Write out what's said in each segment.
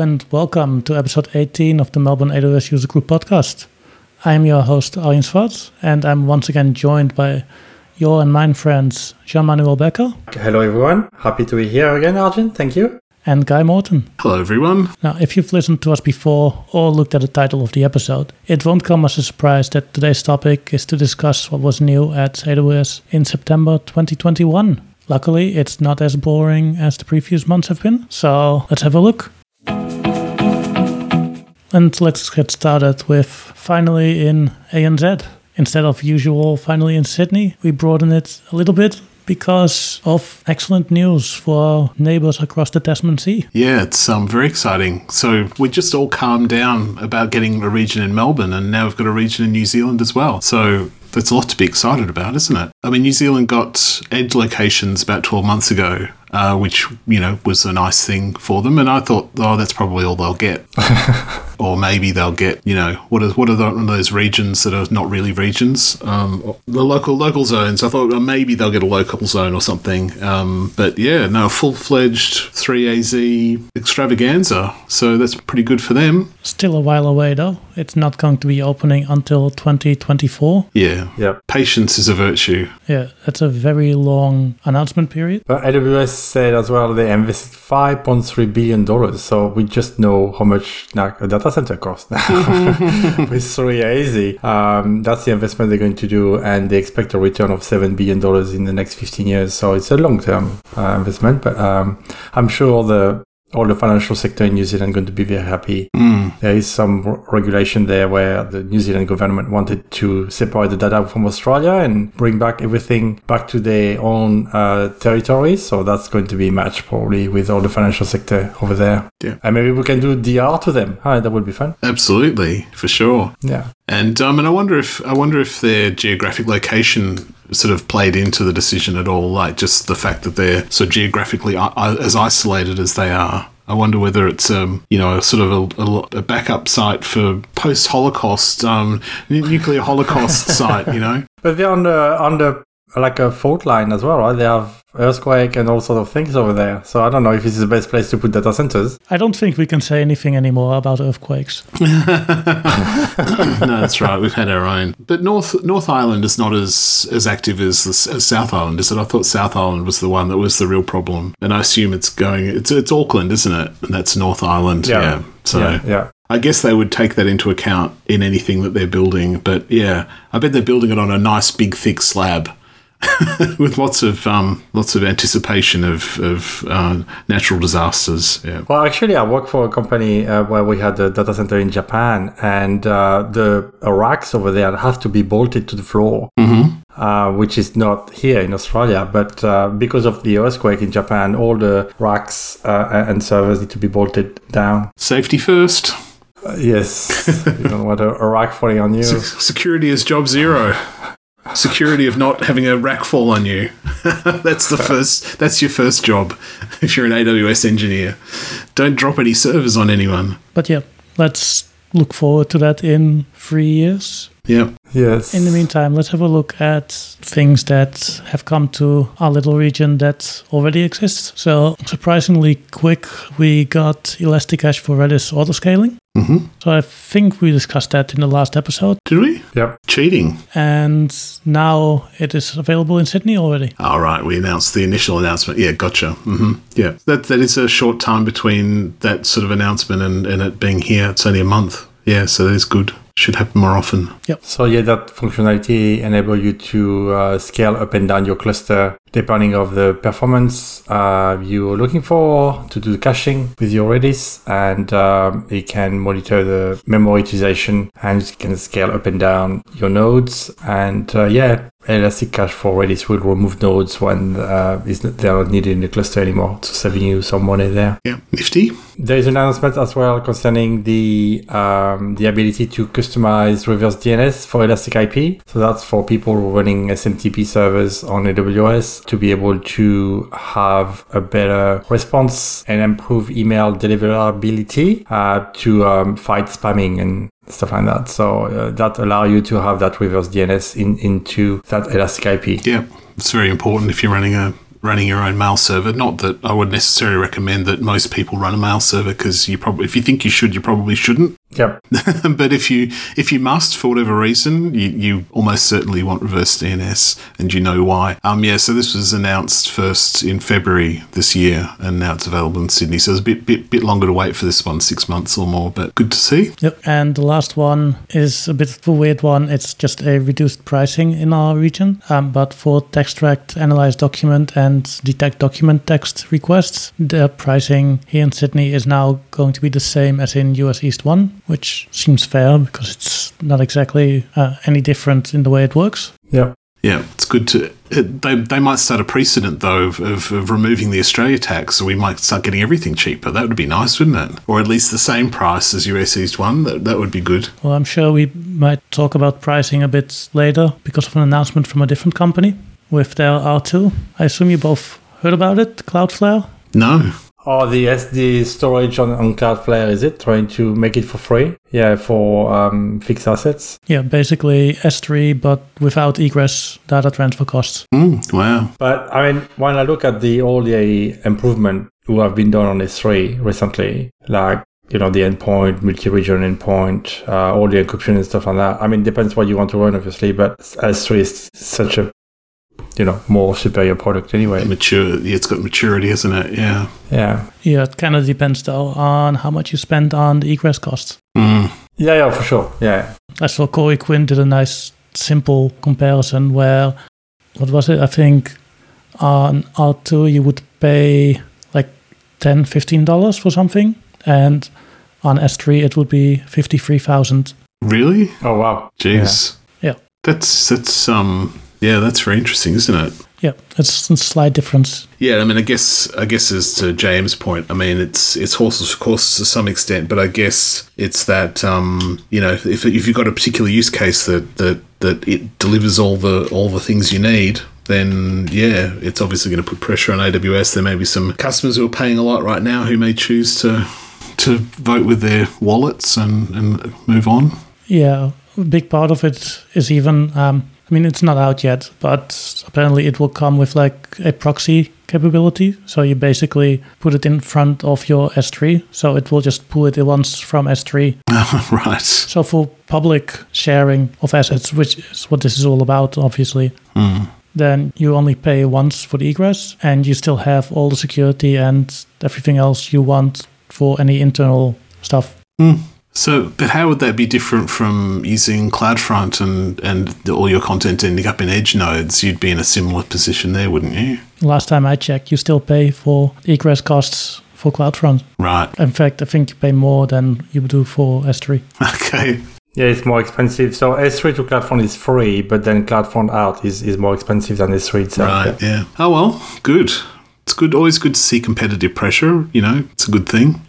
and welcome to episode 18 of the Melbourne AWS User Group podcast. I'm your host, Arjen Schwarz, and I'm once again joined by your and mine friends, Jean-Manuel Becker. Hello, everyone. Happy to be here again, Arjen. Thank you. And Guy Morton. Hello, everyone. Now, if you've listened to us before or looked at the title of the episode, it won't come as a surprise that today's topic is to discuss what was new at AWS in September 2021. Luckily, it's not as boring as the previous months have been, so let's have a look. And let's get started with finally in ANZ. Instead of usual finally in Sydney, we broaden it a little bit because of excellent news for neighbors across the Tasman Sea. Yeah, it's um, very exciting. So we just all calmed down about getting a region in Melbourne, and now we've got a region in New Zealand as well. So that's a lot to be excited about, isn't it? I mean, New Zealand got edge locations about 12 months ago, uh, which, you know, was a nice thing for them. And I thought, oh, that's probably all they'll get. or maybe they'll get, you know, what are, what are the, those regions that are not really regions? Um, the local local zones. I thought well, maybe they'll get a local zone or something. Um, but yeah, no, full fledged 3AZ extravaganza. So that's pretty good for them. Still a while away, though. It's not going to be opening until 2024. Yeah. Yep. Patience is a virtue. Yeah, that's a very long announcement period. But AWS said as well they invested $5.3 billion. So we just know how much now a data center costs with 3AZ. Um, that's the investment they're going to do. And they expect a return of $7 billion in the next 15 years. So it's a long term uh, investment. But um, I'm sure the all the financial sector in New Zealand going to be very happy. Mm. There is some r- regulation there where the New Zealand government wanted to separate the data from Australia and bring back everything back to their own uh, territory. So that's going to be matched probably with all the financial sector over there. Yeah. And maybe we can do DR to them. Hi, that would be fun. Absolutely, for sure. Yeah. And um, and I wonder if I wonder if their geographic location sort of played into the decision at all, like just the fact that they're so geographically i- as isolated as they are. I wonder whether it's um, you know a sort of a, a, backup site for post Holocaust um, nuclear Holocaust site. You know, But they're on the, like a fault line as well, right? They have earthquake and all sort of things over there. So I don't know if this is the best place to put data centers. I don't think we can say anything anymore about earthquakes. no, that's right. We've had our own, but North North Island is not as as active as, the, as South Island, is it? I thought South Island was the one that was the real problem, and I assume it's going. It's it's Auckland, isn't it? And that's North Island. Yeah. Yeah. So yeah. Yeah. I guess they would take that into account in anything that they're building. But yeah, I bet they're building it on a nice big thick slab. With lots of um, lots of anticipation of of uh, natural disasters, yeah. Well, actually, I work for a company uh, where we had a data center in Japan, and uh, the racks over there have to be bolted to the floor, uh, which is not here in Australia. But uh, because of the earthquake in Japan, all the racks uh, and servers need to be bolted down. Safety first. Yes, you don't want a, a rack falling on you. Se- security is job zero. Security of not having a rack fall on you. that's the first. That's your first job if you're an AWS engineer. Don't drop any servers on anyone. But yeah, let's look forward to that in three years. Yeah. Yes. In the meantime, let's have a look at things that have come to our little region that already exists. So, surprisingly quick, we got Elasticache for Redis autoscaling. Mm-hmm. So, I think we discussed that in the last episode. Did we? Yep. Cheating. And now it is available in Sydney already. All right. We announced the initial announcement. Yeah. Gotcha. hmm Yeah. That that is a short time between that sort of announcement and, and it being here. It's only a month. Yeah. So that is good. Should happen more often. Yep. So yeah, that functionality enable you to uh, scale up and down your cluster depending of the performance uh, you're looking for to do the caching with your Redis, and um, it can monitor the memory utilization and it can scale up and down your nodes. And uh, yeah, ElastiCache for Redis will remove nodes when uh, not, they're not needed in the cluster anymore, so saving you some money there. Yeah. Nifty. There is an announcement as well concerning the um, the ability to customize reverse DNS for Elastic IP. So that's for people running SMTP servers on AWS to be able to have a better response and improve email deliverability uh, to um, fight spamming and stuff like that. So uh, that allow you to have that reverse DNS in, into that Elastic IP. Yeah. It's very important if you're running a running your own mail server. Not that I would necessarily recommend that most people run a mail server because you probably, if you think you should, you probably shouldn't. Yep. but if you if you must for whatever reason, you, you almost certainly want reverse DNS, and you know why. Um, yeah. So this was announced first in February this year, and now it's available in Sydney. So it's a bit bit bit longer to wait for this one, six months or more, but good to see. Yep. And the last one is a bit of a weird one. It's just a reduced pricing in our region, um, but for Textract, analyze document, and detect document text requests, the pricing here in Sydney is now going to be the same as in US East One which seems fair because it's not exactly uh, any different in the way it works. Yeah. Yeah, it's good to. It, they, they might start a precedent, though, of, of, of, removing the Australia tax, so we might start getting everything cheaper. That would be nice, wouldn't it? Or at least the same price as US East 1. That, that would be good. Well, I'm sure we might talk about pricing a bit later because of an announcement from a different company with their R2. I assume you both heard about it, Cloudflare? No. Or the SD storage on, on Cloudflare, is it? Trying to make it for free? Yeah, for um, fixed assets? Yeah, basically S3, but without egress data transfer costs. Mm, wow. But I mean, when I look at the all the improvement who have been done on S3 recently, like you know the endpoint, multi-region endpoint, uh, all the encryption and stuff like that. I mean, depends what you want to run, obviously, but S3 is such a you know more superior product anyway. Mature, it's got maturity, isn't it? Yeah, yeah, yeah. It kind of depends though on how much you spend on the egress costs. Mm. Yeah, yeah, for sure. Yeah, I saw Corey Quinn did a nice simple comparison where what was it? I think on R2 you would pay like 10 15 dollars for something, and on S3 it would be fifty three thousand. Really? Oh wow! Jeez. Yeah. yeah. That's that's um yeah, that's very interesting, isn't it? Yeah, it's a slight difference. Yeah, I mean, I guess, I guess, as to JM's point, I mean, it's it's horses for courses to some extent, but I guess it's that um, you know, if if you've got a particular use case that that that it delivers all the all the things you need, then yeah, it's obviously going to put pressure on AWS. There may be some customers who are paying a lot right now who may choose to to vote with their wallets and, and move on. Yeah, a big part of it is even um, I mean, it's not out yet, but apparently it will come with like a proxy capability. So you basically put it in front of your S3. So it will just pull it once from S3. right. So for public sharing of assets, which is what this is all about, obviously. Mm. Then you only pay once for the egress, and you still have all the security and everything else you want for any internal stuff. Mm. So, but how would that be different from using CloudFront and, and all your content ending up in Edge nodes? You'd be in a similar position there, wouldn't you? Last time I checked, you still pay for egress costs for CloudFront. Right. In fact, I think you pay more than you do for S3. Okay. Yeah, it's more expensive. So S3 to CloudFront is free, but then CloudFront out is, is more expensive than S3 itself. Right, yeah. Oh, well, good. It's good. Always good to see competitive pressure. You know, it's a good thing.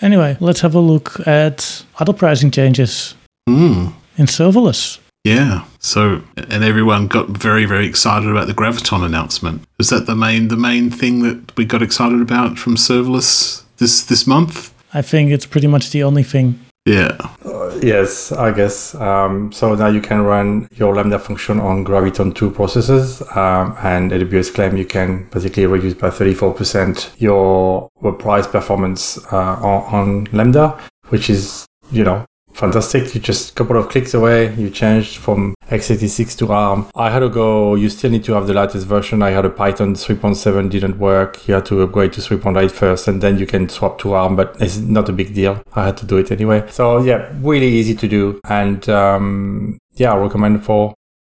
Anyway, let's have a look at other pricing changes mm. in serverless. Yeah. So, and everyone got very, very excited about the Graviton announcement. Is that the main the main thing that we got excited about from serverless this this month? I think it's pretty much the only thing. Yeah. Uh, yes, I guess. Um, so now you can run your Lambda function on Graviton 2 processors, um, and AWS claim you can basically reduce by 34% your price performance uh, on, on Lambda, which is, you know, fantastic. You just a couple of clicks away, you changed from x86 to ARM. I had to go, you still need to have the latest version. I had a Python 3.7 didn't work. You had to upgrade to 3.8 first and then you can swap to ARM, but it's not a big deal. I had to do it anyway. So yeah, really easy to do. And um, yeah, I recommend for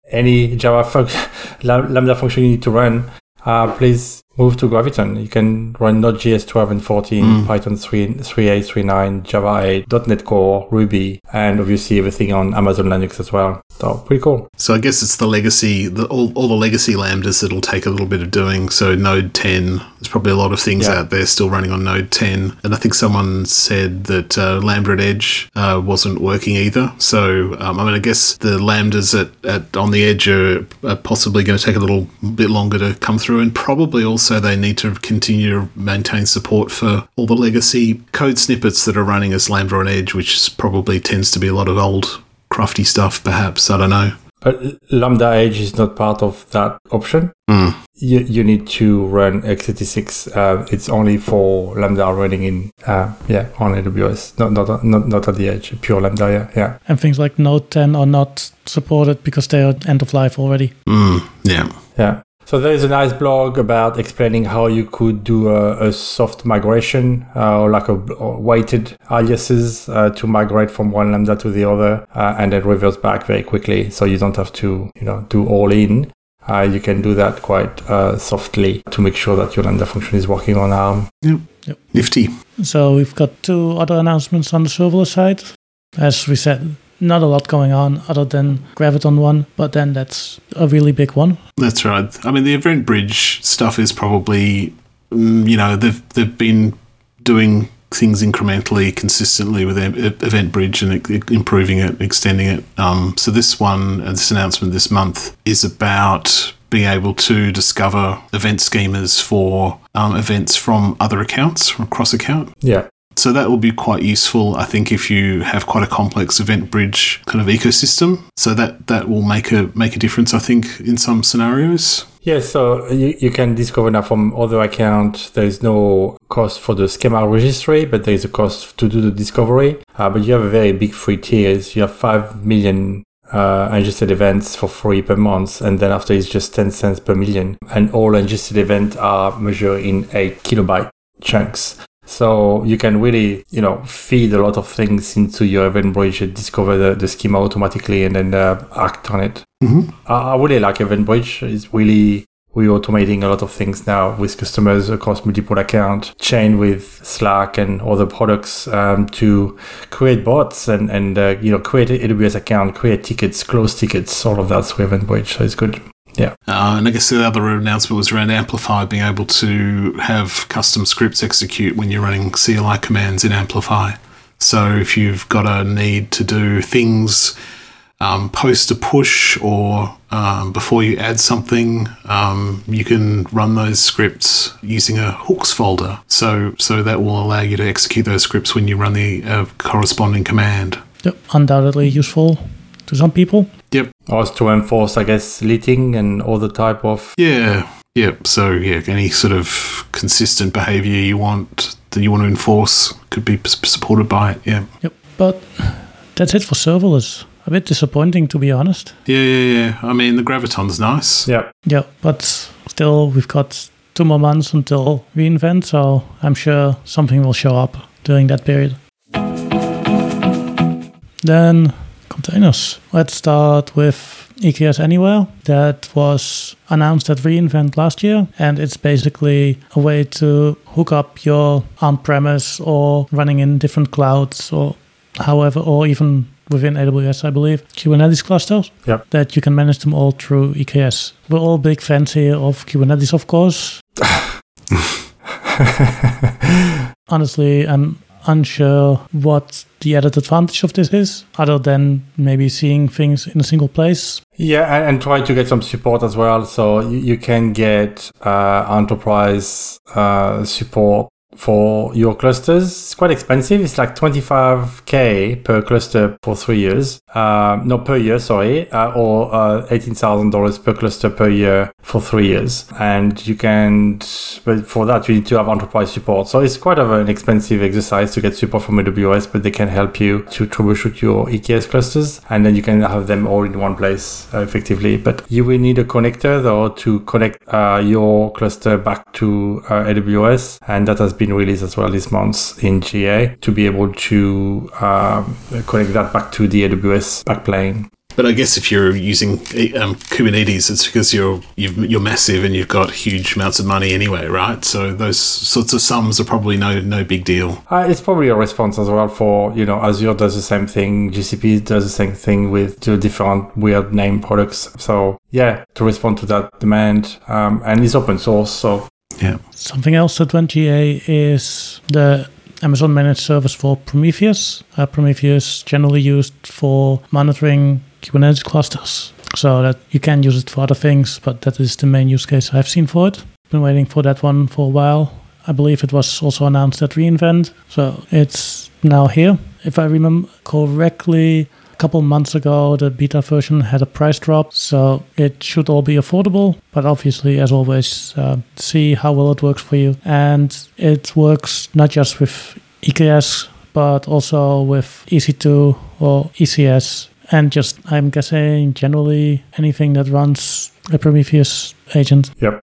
any Java Lambda function you need to run, uh, please move to Graviton. You can run Node.js 12 and 14, mm. Python 3, 3.8, 3.9, Java 8, .NET Core, Ruby, and obviously everything on Amazon Linux as well. So pretty cool. So I guess it's the legacy, the, all, all the legacy lambdas that'll take a little bit of doing. So Node 10, there's probably a lot of things yeah. out there still running on Node 10. And I think someone said that uh, Lambda at Edge uh, wasn't working either. So um, I mean, I guess the lambdas at, at on the edge are, are possibly going to take a little bit longer to come through, and probably also they need to continue to maintain support for all the legacy code snippets that are running as Lambda on Edge, which probably tends to be a lot of old crafty stuff, perhaps. I don't know. But Lambda Edge is not part of that option. Mm. You, you need to run x86. Uh, it's only for Lambda running in, uh, yeah, on AWS, not, not, not, not at the edge, pure Lambda, yeah. yeah. And things like Node 10 are not supported because they are end of life already. Mm. Yeah. Yeah. So there is a nice blog about explaining how you could do a, a soft migration uh, or like a, or weighted aliases uh, to migrate from one lambda to the other uh, and then reverse back very quickly. So you don't have to, you know, do all in. Uh, you can do that quite uh, softly to make sure that your lambda function is working on ARM. Yep. Yep. Nifty. So we've got two other announcements on the serverless side. As we said, not a lot going on other than Graviton one, but then that's a really big one. That's right. I mean, the Event Bridge stuff is probably, mm, you know, they've they've been doing things incrementally, consistently with Event Bridge and improving it, extending it. Um, so this one, uh, this announcement this month is about being able to discover event schemas for um, events from other accounts, from cross account. Yeah. So that will be quite useful, I think, if you have quite a complex event bridge kind of ecosystem. So that that will make a make a difference, I think, in some scenarios. Yeah, so you, you can discover now from other account. There is no cost for the schema registry, but there is a cost to do the discovery. Uh, but you have a very big free tiers. You have 5 million uh, ingested events for free per month. And then after it's just 10 cents per million. And all ingested events are measured in 8 kilobyte chunks. So you can really, you know, feed a lot of things into your event bridge and discover the, the schema automatically and then uh, act on it. Mm-hmm. I I really like Event Bridge. It's really we're automating a lot of things now with customers across multiple accounts, chain with Slack and other products um, to create bots and and uh, you know create AWS account, create tickets, close tickets, all of that with Event Bridge. So it's good. Yeah. Uh, and I guess the other announcement was around Amplify being able to have custom scripts execute when you're running CLI commands in Amplify. So if you've got a need to do things um, post a push or um, before you add something, um, you can run those scripts using a hooks folder. So so that will allow you to execute those scripts when you run the uh, corresponding command. Yep, undoubtedly useful to some people. Yep. Also to enforce, I guess, linting and all the type of Yeah. Yep. So yeah, any sort of consistent behavior you want that you want to enforce could be p- supported by it. Yeah. Yep, but that's it for serverless. A bit disappointing, to be honest. Yeah, yeah, yeah. I mean, the Graviton's nice. yeah. Yeah, but still, we've got two more months until reinvent, so I'm sure something will show up during that period. Then containers. Let's start with EKS Anywhere. That was announced at reInvent last year, and it's basically a way to hook up your on-premise or running in different clouds or however, or even within AWS, I believe, Kubernetes clusters. Yep. That you can manage them all through EKS. We're all big fans here of Kubernetes, of course. Honestly, I'm unsure what the added advantage of this is, other than maybe seeing things in a single place. Yeah, and, and try to get some support as well. So you, you can get uh, enterprise uh, support for your clusters. It's quite expensive. It's like 25k per cluster for three years. Uh, no, per year, sorry, uh, or uh, $18,000 per cluster per year for three years. And you can, but for that, you need to have enterprise support. So it's quite of an expensive exercise to get support from AWS, but they can help you to troubleshoot your EKS clusters. And then you can have them all in one place uh, effectively. But you will need a connector though to connect uh, your cluster back to uh, AWS. And that has been released as well this month in GA to be able to um, connect that back to the AWS backplane. But I guess if you're using um, Kubernetes, it's because you're you've, you're massive and you've got huge amounts of money anyway, right? So those sorts of sums are probably no no big deal. Uh, it's probably a response as well for, you know, Azure does the same thing, GCP does the same thing with the different weird name products. So yeah, to respond to that demand, um, and it's open source. So Yeah. Something else that went GA is the Amazon Managed Service for Prometheus. Uh, Prometheus generally used for monitoring Kubernetes clusters, so that you can use it for other things, but that is the main use case I've seen for it. Been waiting for that one for a while. I believe it was also announced at reInvent, so it's now here. If I remember correctly, couple months ago, the beta version had a price drop, so it should all be affordable. But obviously, as always, uh, see how well it works for you. And it works not just with EKS, but also with EC2 or ECS, and just, I'm guessing, generally anything that runs a Prometheus agent. Yep.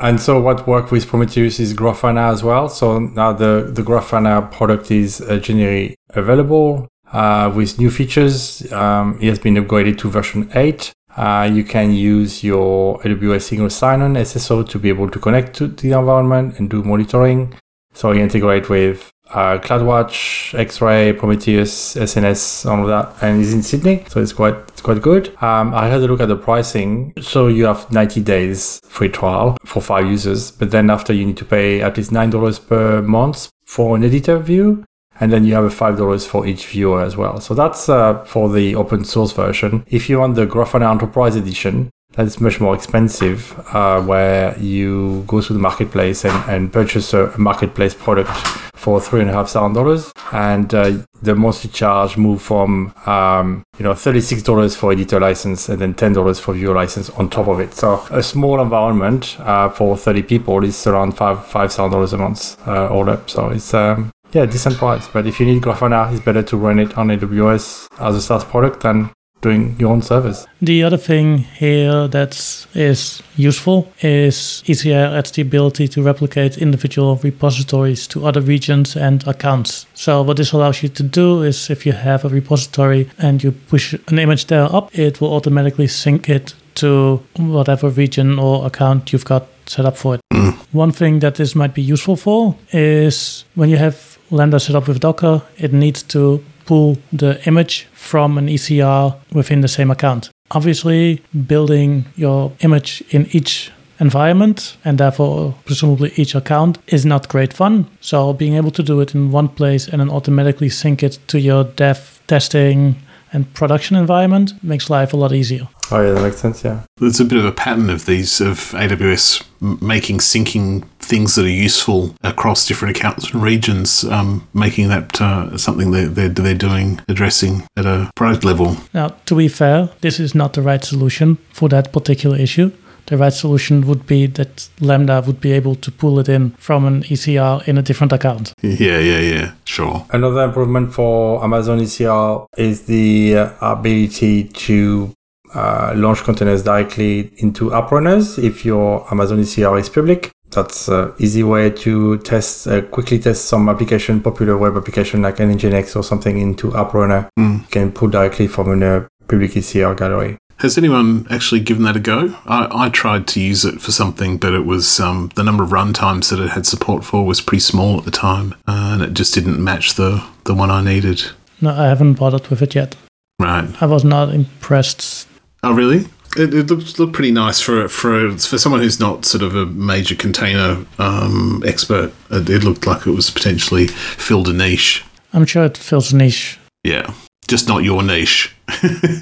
And so what work with Prometheus is Grafana as well. So now the, the Grafana product is uh, generally available uh, with new features. Um, it has been upgraded to version 8. Uh, you can use your AWS single sign-on SSO to be able to connect to the environment and do monitoring. So you integrate with uh, CloudWatch, X-Ray, Prometheus, SNS, all of that, and it's in Sydney, so it's quite it's quite good. Um, I had a look at the pricing. So you have 90 days free trial for five users, but then after you need to pay at least nine dollars per month for an editor view. And then you have a five dollars for each viewer as well. So that's uh, for the open source version. If you want the Grafana Enterprise Edition, that's much more expensive, uh, where you go to the marketplace and, and purchase a, marketplace product for three and a half thousand dollars, and uh, the monthly charge move from um, you know thirty six dollars for editor license and then ten dollars for viewer license on top of it. So a small environment uh, for thirty people is around five five thousand dollars a month uh, all up. So it's um, yeah decent price. But if you need Grafana, it's better to run it on AWS as a SaaS product than doing your own service. The other thing here that is useful is ECR adds the ability to replicate individual repositories to other regions and accounts. So what this allows you to do is if you have a repository and you push an image there up, it will automatically sync it to whatever region or account you've got set up for it. Mm. One thing that this might be useful for is when you have Lambda set up with Docker, it needs to pull the image from an ECR within the same account. Obviously, building your image in each environment and therefore presumably each account is not great fun. So being able to do it in one place and then automatically sync it to your dev testing and production environment makes life a lot easier. Oh yeah, that makes sense. Yeah. There's a bit of a pattern of these of AWS making syncing things that are useful across different accounts and regions, um, making that uh, something they're, they're, they're doing, addressing at a product level. Now, to be fair, this is not the right solution for that particular issue. The right solution would be that Lambda would be able to pull it in from an ECR in a different account. Yeah, yeah, yeah, sure. Another improvement for Amazon ECR is the uh, ability to uh, launch containers directly into app runners if your Amazon ECR is public. That's an easy way to test, uh, quickly test some application, popular web application like an Nginx or something into app runner. You can pull directly from a public ECR gallery. Has anyone actually given that a go? I, I tried to use it for something, but it was um, the number of runtimes that it had support for was pretty small at the time, uh, and it just didn't match the, the one I needed. No, I haven't bothered with it yet. Right. I was not impressed. Oh, really? It, it looked, looked pretty nice for for for someone who's not sort of a major container um, expert. It, it looked like it was potentially filled a niche. I'm sure it fills a niche. Yeah, just not your niche.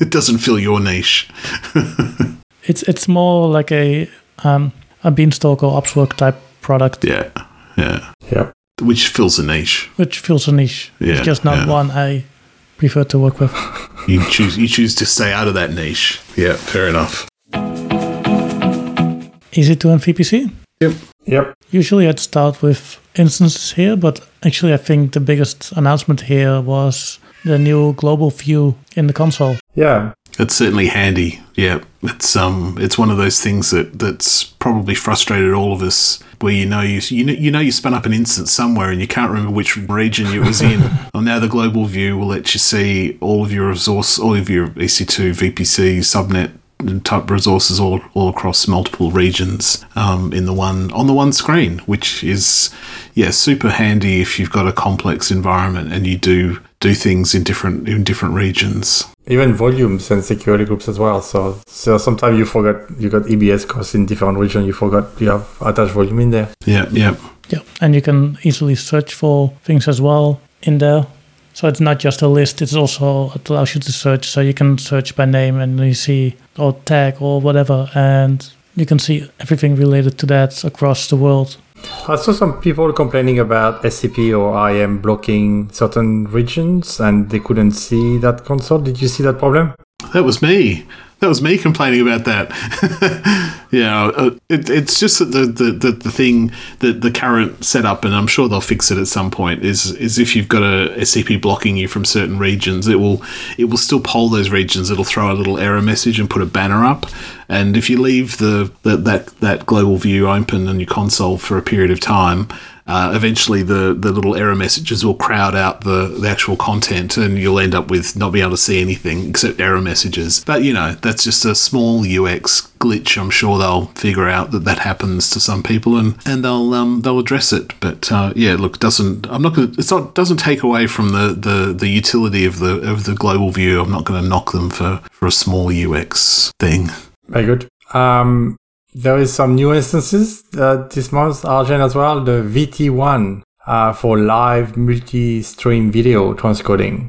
it doesn't fill your niche. It's it's more like a um, a beanstalk or OpsWorks type product, yeah, yeah. Yeah. Which fills a niche. which fills a niche. Yeah, it's just not yeah. one I prefer to work with. You choose you choose to stay out of that niche. Yeah, fair enough. EC2 and VPC. Yep. Yep. Usually I'd start with instances here, but actually I think the biggest announcement here was the new global view in the console. Yeah. It's certainly handy. Yeah, it's um, it's one of those things that that's probably frustrated all of us. Where you know you you know you know you spun up an instance somewhere and you can't remember which region it was in. well, now the global view will let you see all of your resource, all of your EC2, VPC, subnet type resources all, all across multiple regions um, in the one on the one screen, which is yeah super handy if you've got a complex environment and you do do things in different in different regions. Even volumes and security groups as well. So, so sometimes you forgot you got EBS costs in different region. You forgot you have attached volume in there. Yeah, yeah. Yeah, and you can easily search for things as well in there. So it's not just a list; it's also it allows you to search. So you can search by name and you see or tag or whatever, and you can see everything related to that across the world. I saw some people complaining about SCP or IAM blocking certain regions and they couldn't see that console. Did you see that problem? That was me. That was me complaining about that. yeah, uh, it, it's just that the, the, the, thing that the current setup, and I'm sure they'll fix it at some point, is is if you've got a SCP blocking you from certain regions, it will it will still poll those regions. It'll throw a little error message and put a banner up. And if you leave the, the that that global view open on your console for a period of time, uh, eventually the, the little error messages will crowd out the, the actual content and you'll end up with not being able to see anything except error messages. But, you know, that's just a small UX glitch. I'm sure they'll figure out that that happens to some people and, and they'll um, they'll address it. But uh, yeah, look, doesn't I'm not gonna it's not doesn't take away from the, the, the utility of the of the global view. I'm not going to knock them for, for a small UX thing. Very good. Um, there is some new instances uh, this month, Arjen as well. The VT1 uh, for live multi-stream video transcoding.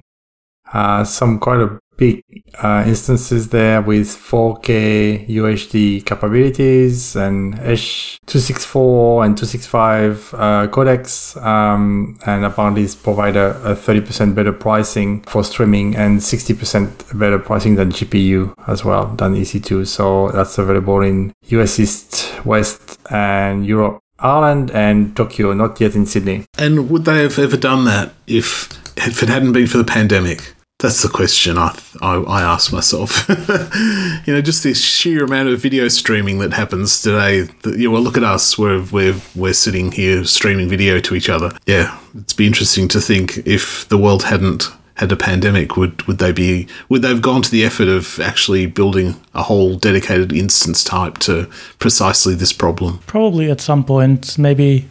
Uh, some quite a big uh, instances there with 4K UHD capabilities and H264 and 265 uh, codecs. Um, and apparently it's provide a, a 30% better pricing for streaming and 60% better pricing than GPU as well, than EC2. So that's available in US East, West and Europe. Ireland and Tokyo, not yet in Sydney. And would they have ever done that if if it hadn't been for the pandemic? That's the question I, I, I ask myself. you know, just this sheer amount of video streaming that happens today. That, you know, well, look at us. We're, we're, we're sitting here streaming video to each other. Yeah, it'd be interesting to think if the world hadn't had a pandemic, would, would they be would they have gone to the effort of actually building a whole dedicated instance type to precisely this problem? Probably at some point, maybe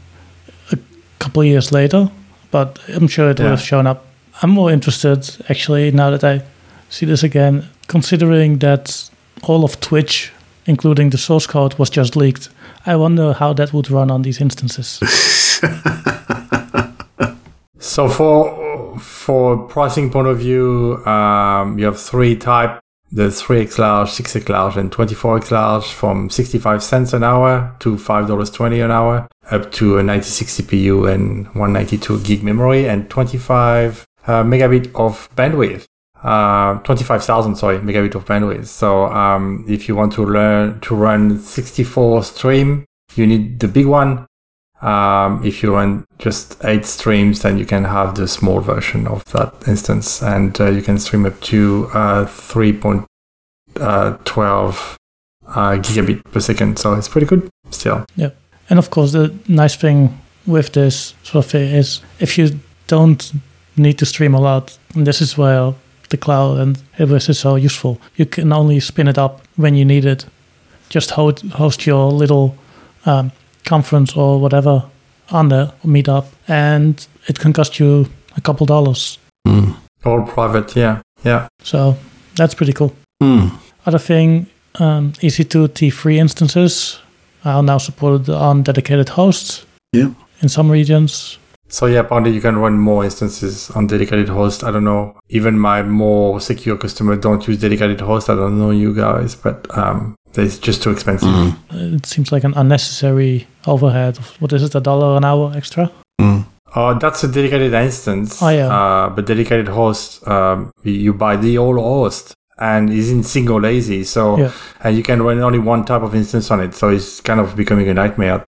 a couple of years later, but I'm sure it Yeah. would have shown up I'm more interested, actually, now that I see this again, considering that all of Twitch, including the source code, was just leaked. I wonder how that would run on these instances. So for for pricing point of view, um, you have three type: the 3x large, 6x large, and 24x large, from 65 cents an hour to five dollars twenty an hour, up to a 96 CPU and 192 gig memory and 25 uh, megabit of bandwidth. Uh, 25,000, sorry, megabit of bandwidth. So, um, if you want to learn to run 64 stream, you need the big one. Um, if you run just eight streams, then you can have the small version of that instance, and uh, you can stream up to uh, 3.12 uh, gigabit per second. So it's pretty good still. Yeah. And of course, the nice thing with this software is if you don't need to stream a lot, and this is where the cloud and AWS is so useful, you can only spin it up when you need it. Just host, host your little um, conference or whatever on the meetup, and it can cost you a couple dollars. Mm. All private, yeah, yeah. So that's pretty cool. Mm. Other thing, um, EC2 T3 instances are now supported on dedicated hosts. Yeah. In some regions, So yeah, apparently you can run more instances on dedicated host. I don't know. Even my more secure customer don't use dedicated host. I don't know you guys, but um, it's just too expensive. Mm. it seems like an unnecessary overhead. Of, what is it, a dollar an hour extra? Mm. Uh, that's a dedicated instance. Oh, yeah. Uh, but dedicated host, um, you- you buy the whole host and is in single AZ. So, Yeah. and you can run only one type of instance on it. So it's kind of becoming a nightmare.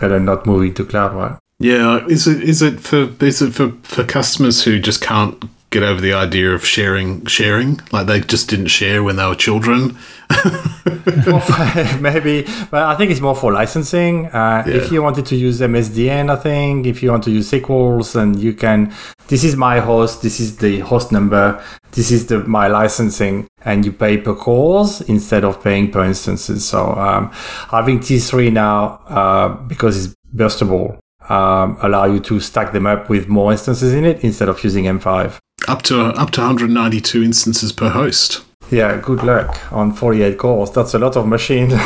Better not moving to cloud, right? Yeah, is it is it for is it for, for customers who just can't get over the idea of sharing sharing? Like they just didn't share when they were children. Maybe, but I think it's more for licensing. Uh, If you wanted to use MSDN, I think if you want to use SQLs, and you can, this is my host, this is the host number, this is the my licensing, and you pay per calls instead of paying per instances. So um, having T3 now, uh, because it's burstable, um, allow you to stack them up with more instances in it instead of using M5. Up to up to 192 instances per host. Yeah, good luck on 48 cores. That's a lot of machine.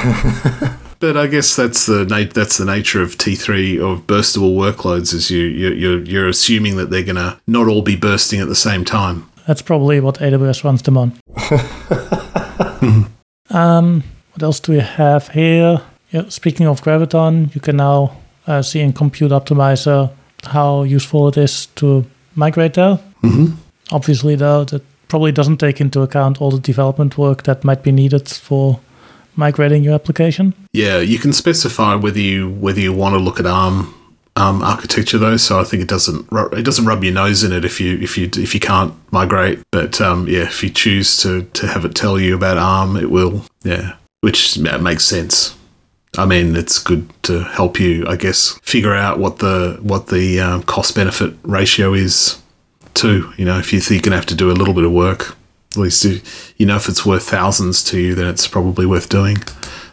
But I guess that's the na- that's the nature of T3 of burstable workloads. Is you you you're, you're assuming that they're gonna not all be bursting at the same time. That's probably what AWS runs them on. um, what else do we have here? Yeah, speaking of Graviton, you can now uh, see in Compute Optimizer how useful it is to migrate there. Mm-hmm. Obviously, though, that probably doesn't take into account all the development work that might be needed for migrating your application. Yeah, you can specify whether you whether you want to look at ARM um, architecture though, so I think it doesn't it doesn't rub your nose in it if you if you if you can't migrate. But um, yeah, if you choose to to have it tell you about ARM, it will. Yeah, which yeah, makes sense. I mean, it's good to help you, I guess, figure out what the what the um, cost benefit ratio is too. You know, if you think you're gonna have to do a little bit of work, at least you, you know if it's worth thousands to you, then it's probably worth doing.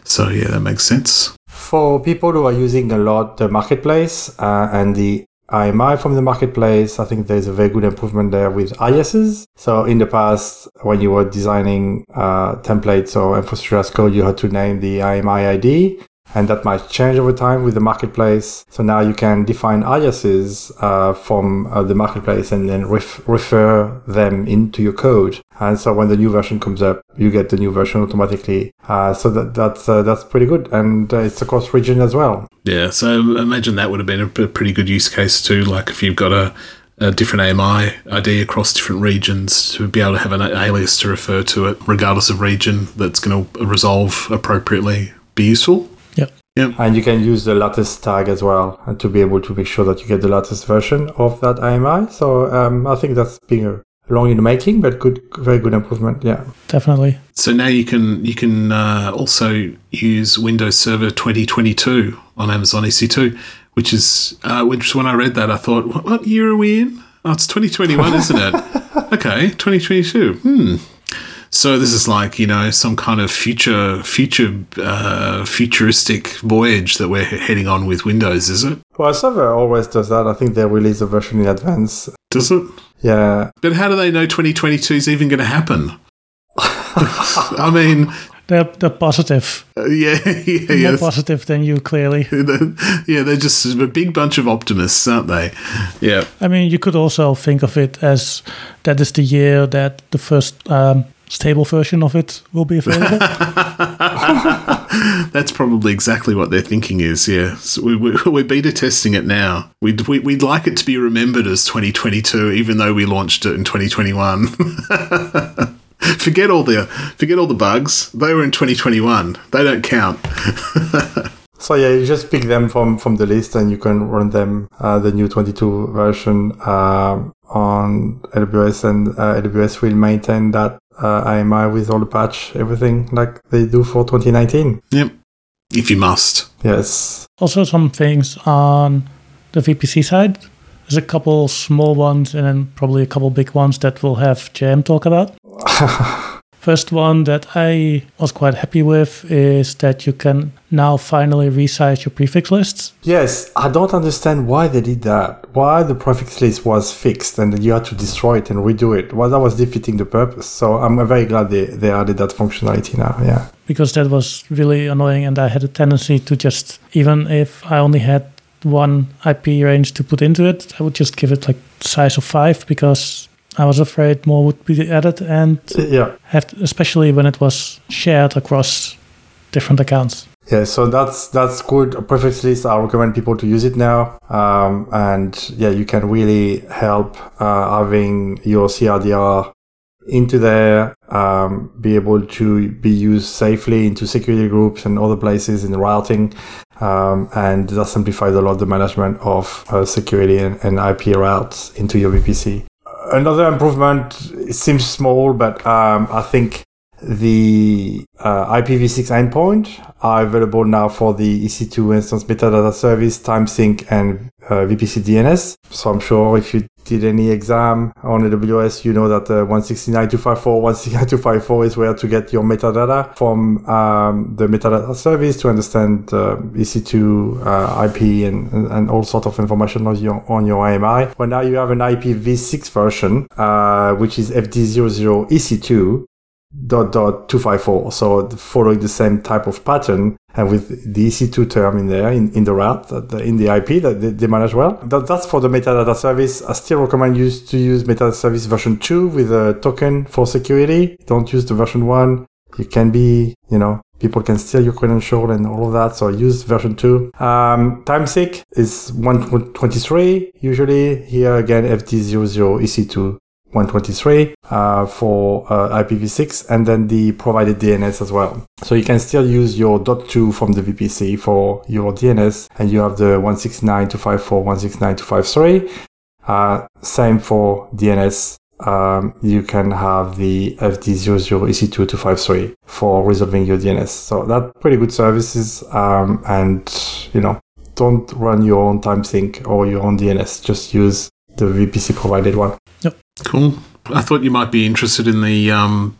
So yeah, that makes sense. For people who are using a lot the marketplace uh, and the IMI from the marketplace, I think there's a very good improvement there with ISs. So in the past, when you were designing uh, templates or infrastructure as code, you had to name the IMI ID and that might change over time with the marketplace. So now you can define aliases uh, from uh, the marketplace and then ref- refer them into your code. And so when the new version comes up, you get the new version automatically. Uh, so that that's uh, that's pretty good, and uh, it's across region as well. Yeah, so imagine that would have been a pretty good use case too. Like if you've got a, a different AMI ID across different regions to be able to have an alias to refer to it, regardless of region, that's going to resolve appropriately, be useful. Yep. Yep. And you can use the latest tag as well and to be able to make sure that you get the latest version of that AMI. So um, I think that's been a long in the making, but good, very good improvement. Yeah. Definitely. So now you can you can uh, also use Windows Server 2022 on Amazon EC2, which is uh, which when I read that I thought, what, what year are we in? Oh, it's 2021, isn't it? Okay, 2022. Hmm. So this is like you know some kind of future future uh, futuristic voyage that we're heading on with Windows, is it? Well, Server always does that. I think they release a version in advance. Does it? Yeah. But how do they know 2022 is even going to happen? I mean, They're, they're positive. uh, yeah, yeah, More yeah. positive than you, clearly. yeah, they're just a big bunch of optimists, aren't they? Yeah. I mean, you could also think of it as that is the year that the first um, stable version of it will be available. That's probably exactly what they're thinking is. Yeah, so we, we, we're beta testing it now. We'd we, we'd like it to be remembered as 2022, even though we launched it in 2021. forget all the forget all the bugs. They were in 2021. They don't count. So yeah, you just pick them from from the list, and you can run them uh, the new 22 version um, on AWS, and uh, AWS will maintain that uh, IMI with all the patch, everything like they do for 2019. Yep. If you must. Yes. also, some things on the VPC side. There's a couple small ones and then probably a couple big ones that we'll have JM talk about. First one that I was quite happy with is that you can now finally resize your prefix lists. Yes, I don't understand why they did that. Why the prefix list was fixed and you had to destroy it and redo it. Well, that was defeating the purpose. So I'm very glad they, they added that functionality now. Yeah. because that was really annoying and I had a tendency to just even if I only had one IP range to put into it, I would just give it like size of five because I was afraid more would be added and Yeah. have to, especially when it was shared across different accounts. Yeah, so that's that's good. A prefix list. I recommend people to use it now. Um, and yeah, you can really help uh, having your CIDR into there, um, be able to be used safely into security groups and other places in the routing, um, and that simplifies a lot the management of uh, security and, and IP routes into your VPC. Another improvement seems small, but um, I think the uh, IPv6 endpoint are available now for the EC2 instance metadata service, timesync, and uh, VPC DNS. So I'm sure if you did any exam on AWS, you know that uh, 169.254, 169.254 is where to get your metadata from um, the metadata service to understand uh, EC2 uh, IP and, and, and all sort of information on your on your AMI. Well, now you have an IPv6 version, uh, which is FD00 EC2 dot dot 254 so following the same type of pattern and with the ec2 term in there in, in the route the, in the ip that they, they manage well that, that's for the metadata service i still recommend you to use metadata service version 2 with a token for security don't use the version 1 You can be, you know, people can steal your credential and all of that. So use version two. Um, TimeSync is 123 usually. Here again, FD00 EC2 123 uh, for uh, IPv6 and then the provided DNS as well. So you can still use your .2 from the VPC for your DNS and you have the 169.254, 169.253. Uh, same for DNS. Um, you can have the FD00 EC2253 for resolving your DNS. So that's pretty good services. Um, and, you know, don't run your own time sync or your own DNS. Just use the VPC provided one. Yep. Cool. I thought you might be interested in the um,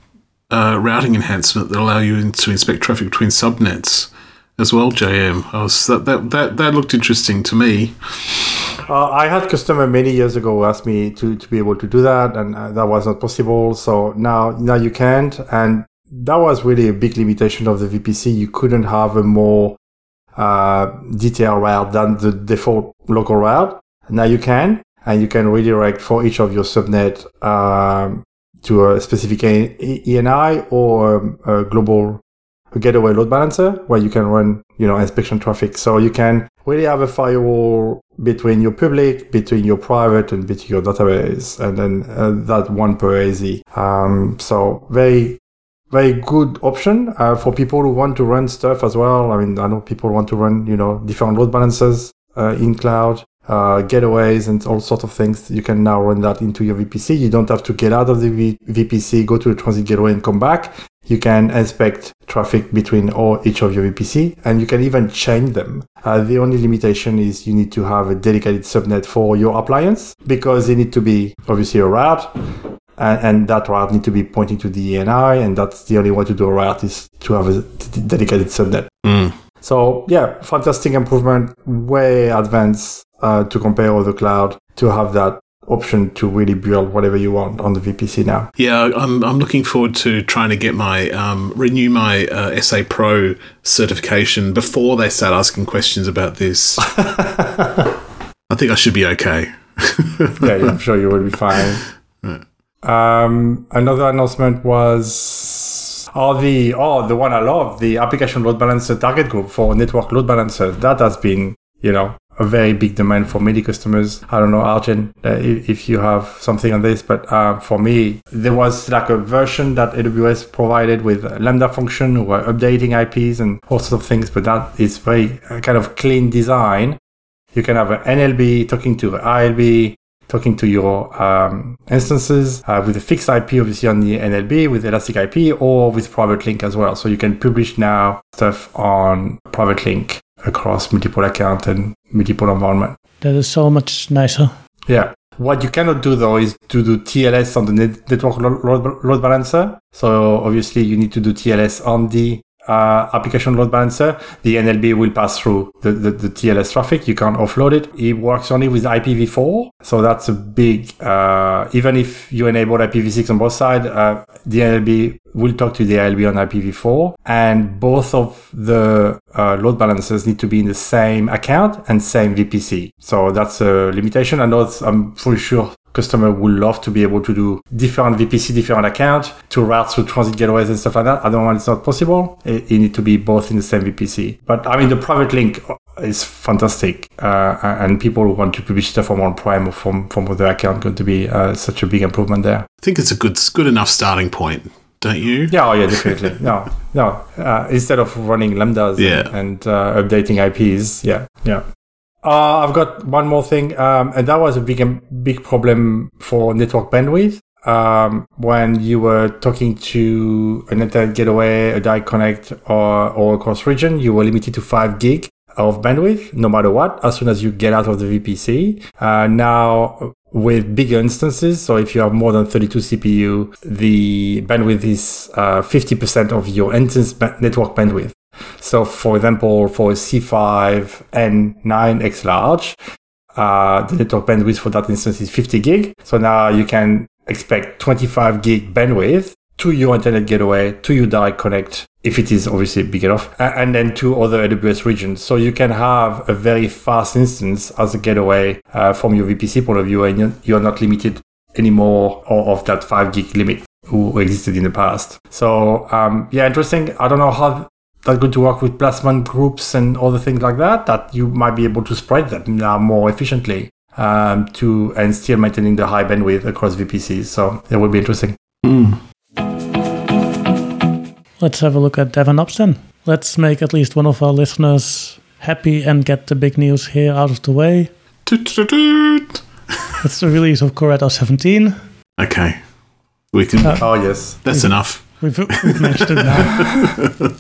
uh, routing enhancement that allow you to inspect traffic between subnets as well, JM. I was that that that, that looked interesting to me. Uh, I had customer many years ago ask me to, to be able to do that, and uh, that was not possible. So now now you can't, and that was really a big limitation of the VPC. You couldn't have a more uh, detailed route than the default local route. Now you can, and you can redirect for each of your subnet um, to a specific ENI or a global gateway load balancer where you can run, you know, inspection traffic. So you can really have a firewall between your public, between your private, and between your database, and then uh, that one per AZ. Um, so very, very good option uh, for people who want to run stuff as well. I mean, I know people want to run, you know, different load balancers uh, in cloud uh, getaways and all sorts of things. You can now run that into your VPC. You don't have to get out of the v- VPC, go to the transit gateway and come back. You can inspect traffic between all each of your VPC and you can even change them. Uh, the only limitation is you need to have a dedicated subnet for your appliance because they need to be obviously a route and, and, that route need to be pointing to the ENI and that's the only way to do a route is to have a d- dedicated subnet. Mm. So yeah, fantastic improvement, way advanced uh, to compare with the cloud to have that option to really build whatever you want on the VPC now. Yeah, I'm, I'm looking forward to trying to get my um, renew my uh, SA Pro certification before they start asking questions about this. I think I should be okay. yeah, I'm sure you will be fine. Um, another announcement was oh the oh the one I love the application load balancer target group for network load balancers that has been you know a very big demand for many customers. I don't know, Arjen, uh, if you have something on this, but uh, for me, there was like a version that AWS provided with Lambda function who updating IPs and all sorts of things, but that is very uh, kind of clean design. You can have an NLB talking to ALB, talking to your um, instances uh, with a fixed IP, obviously on the NLB with Elastic IP or with Private Link as well. So you can publish now stuff on Private Link across multiple accounts and multiple environment. That is so much nicer. Yeah. What you cannot do though is to do TLS on the net- network load, load balancer. So obviously you need to do TLS on the uh, application load balancer, the NLB will pass through the, the, the, TLS traffic. You can't offload it. It works only with IPv4. So that's a big, uh, even if you enable IPv6 on both sides, uh, the NLB will talk to the ALB on IPv4. And both of the uh, load balancers need to be in the same account and same VPC. So that's a limitation. I know I'm fully sure customer would love to be able to do different VPC, different account to route through transit gateways and stuff like that. At the moment, it's not possible. It, it need to be both in the same VPC. But I mean, the private link is fantastic, uh, and people who want to publish stuff from on-prem or from from other account going to be uh, such a big improvement there. I think it's a good good enough starting point. Don't you? Yeah, oh yeah, definitely. no, no. Uh, instead of running lambdas yeah. and, and uh, updating IPs, yeah, yeah. Uh, I've got one more thing, um, and that was a big, big problem for network bandwidth. Um, when you were talking to an internet gateway, a direct connect, or, or across region, you were limited to five gig of bandwidth, no matter what, as soon as you get out of the VPC. Uh, now, with bigger instances, so if you have more than 32 CPU, the bandwidth is uh, 50% of your instance ba- network bandwidth. So, for example, for a C5 and 9X large, uh, the network bandwidth for that instance is 50 gig. So now you can expect 25 gig bandwidth to your internet gateway, to your direct connect, if it is obviously big enough, and then to other AWS regions. So you can have a very fast instance as a gateway uh, from your VPC point of view, and you're not limited anymore of that 5 gig limit. who existed in the past. So um, yeah, interesting. I don't know how that's going to work with placement groups and other things like that. That you might be able to spread them now more efficiently um, to and still maintaining the high bandwidth across VPCs. So that would be interesting. Mm. Let's have a look at DevOps then. Let's make at least one of our listeners happy and get the big news here out of the way. It's the release of Corretto 17. Okay. We can. Uh, Oh yes. that's enough. We've, we've mentioned it now.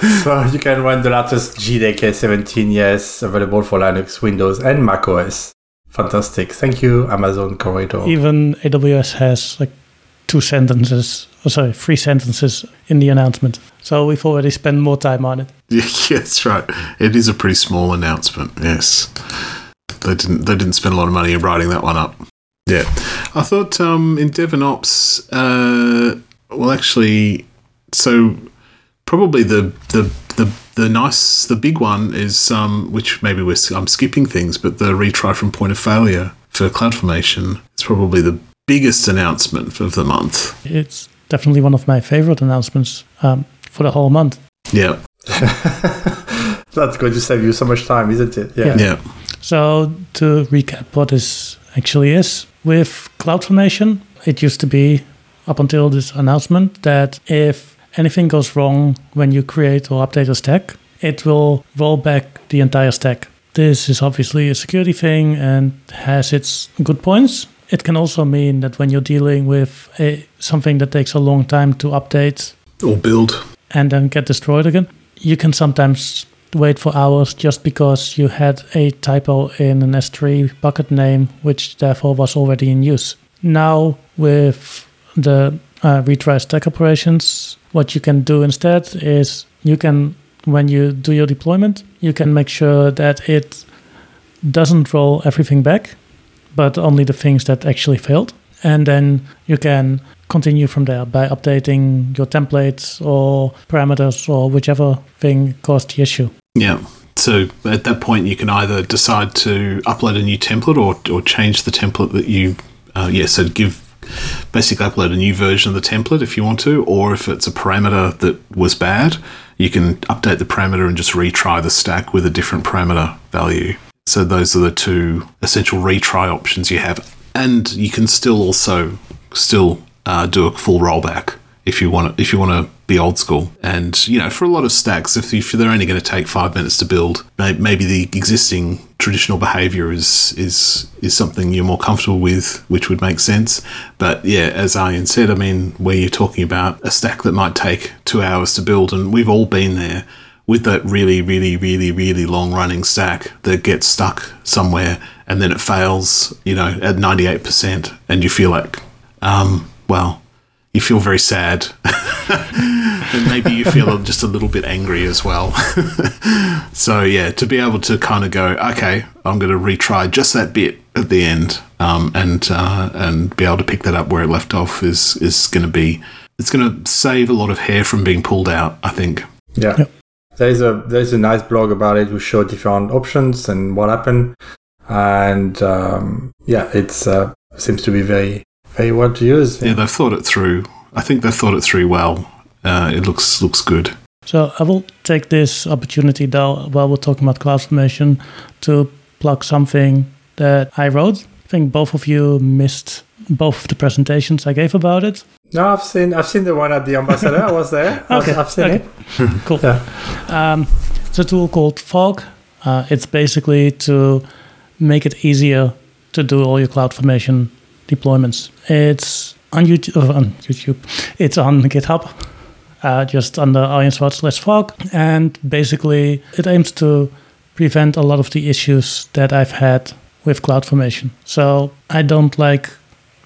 So you can run the latest JDK 17, yes, available for Linux, Windows, and macOS. Fantastic. Thank you, Amazon Corretto. Even AWS has like two sentences, oh, sorry, three sentences in the announcement. So we've already spent more time on it. Yeah, that's right. It is a pretty small announcement. Yes, they didn't. They didn't spend a lot of money in writing that one up. Yeah, I thought um, in DevOps. Uh, well, actually, so probably the the the the nice the big one is um, which maybe we're I'm skipping things, but the retry from point of failure for CloudFormation is probably the biggest announcement of the month. It's definitely one of my favorite announcements um, for the whole month. Yeah, That's going to save you so much time, isn't it? Yeah. yeah, So to recap what this actually is, with CloudFormation, it used to be up until this announcement that if anything goes wrong when you create or update a stack, it will roll back the entire stack. This is obviously a security thing and has its good points. It can also mean that when you're dealing with a, something that takes a long time to update or build. and then get destroyed again. You can sometimes wait for hours just because you had a typo in an S3 bucket name, which therefore was already in use. Now, with the uh, retry stack operations, what you can do instead is you can, when you do your deployment, you can make sure that it doesn't roll everything back, but only the things that actually failed. And then you can continue from there by updating your templates or parameters or whichever thing caused the issue. Yeah. So at that point, you can either decide to upload a new template or, or change the template that you, uh, yeah, so give basically upload a new version of the template if you want to, or if it's a parameter that was bad, you can update the parameter and just retry the stack with a different parameter value. So those are the two essential retry options you have, and you can still also still uh, do a full rollback if you want to, if you want to be old school. And you know, for a lot of stacks, if, if they're only going to take five minutes to build, maybe the existing traditional behavior is is is something you're more comfortable with, which would make sense. But yeah, as Ian said, I mean, where you're talking about a stack that might take two hours to build, and we've all been there with that really, really, really, really long running stack that gets stuck somewhere and then it fails, you know, at 98%, and you feel like, um, well, you feel very sad. and maybe you feel just a little bit angry as well. so, yeah, to be able to kind of go, okay, I'm going to retry just that bit at the end um, and uh, and be able to pick that up where it left off is, is going to be, it's going to save a lot of hair from being pulled out, I think. Yeah. Yep. There's a there's a nice blog about it. We show different options and what happened, and um, yeah, it's uh, seems to be very very well to use. Yeah, they've thought it through. I think they've thought it through well. Uh, it looks looks good. So I will take this opportunity though while we're talking about cloud formation, to plug something that I wrote. I think both of you missed both of the presentations I gave about it. No, I've seen I've seen the one at the ambassador. I was there. I was- Okay, I've seen okay. it. Cool. Yeah. Um, it's a tool called Fog. Uh, it's basically to make it easier to do all your CloudFormation deployments. It's on YouTube. uh, on YouTube. It's on GitHub, uh, just under Arjen slash fog, and basically it aims to prevent a lot of the issues that I've had with CloudFormation. So I don't like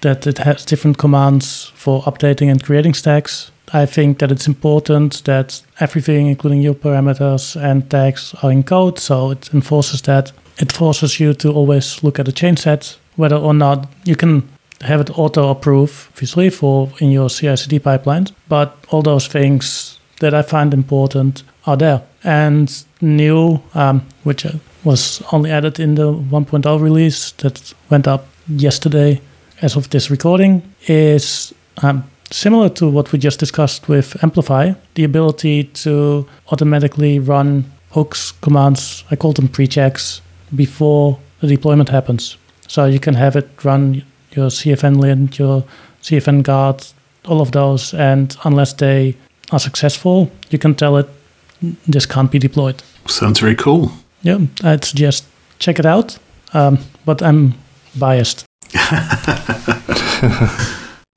that it has different commands for updating and creating stacks. I think that it's important that everything, including your parameters and tags, are in code. So it enforces that. It forces you to always look at the change set, whether or not you can have it auto approve, obviously, for in your CI/CD pipelines. But all those things that I find important are there. And new, um, which was only added in the 1.0 release that went up yesterday, as of this recording, is um, similar to what we just discussed with Amplify, the ability to automatically run hooks, commands, I call them pre-checks, before the deployment happens. So you can have it run your CFN lint, your CFN guard, all of those, and unless they are successful, you can tell it this can't be deployed. Sounds very cool. Yeah, I'd suggest check it out, um, but I'm biased.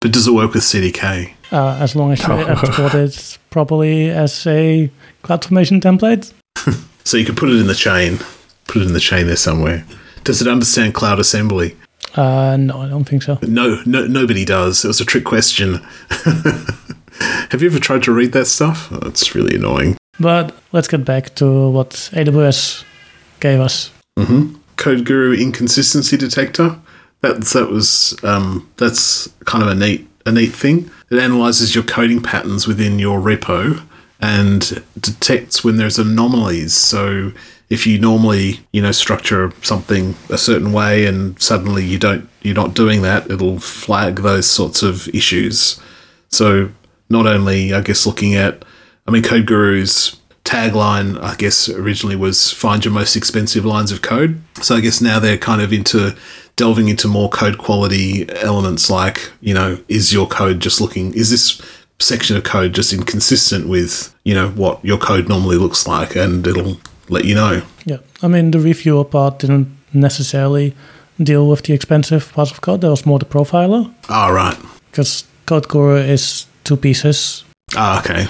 But does it work with CDK? Uh, as long as you export it properly as a CloudFormation template. So you could put it in the chain, put it in the chain there somewhere. Does it understand Cloud Assembly? Uh, no, I don't think so. No, no, nobody does. It was a trick question. Have you ever tried to read that stuff? Oh, it's really annoying. But let's get back to what AWS gave us. Mm-hmm. Code Guru inconsistency detector. That's that was um, that's kind of a neat a neat thing. It analyzes your coding patterns within your repo and detects when there's anomalies. So if you normally you know structure something a certain way and suddenly you don't you're not doing that, it'll flag those sorts of issues. So not only I guess looking at I mean Code Guru's tagline I guess originally was find your most expensive lines of code. So I guess now they're kind of into delving into more code quality elements like, you know, is your code just looking is this section of code just inconsistent with, you know, what your code normally looks like and it'll let you know. Yeah, I mean, the reviewer part didn't necessarily deal with the expensive parts of code. There was more the profiler. Ah, right. Because Code Guru is two pieces. Ah, okay.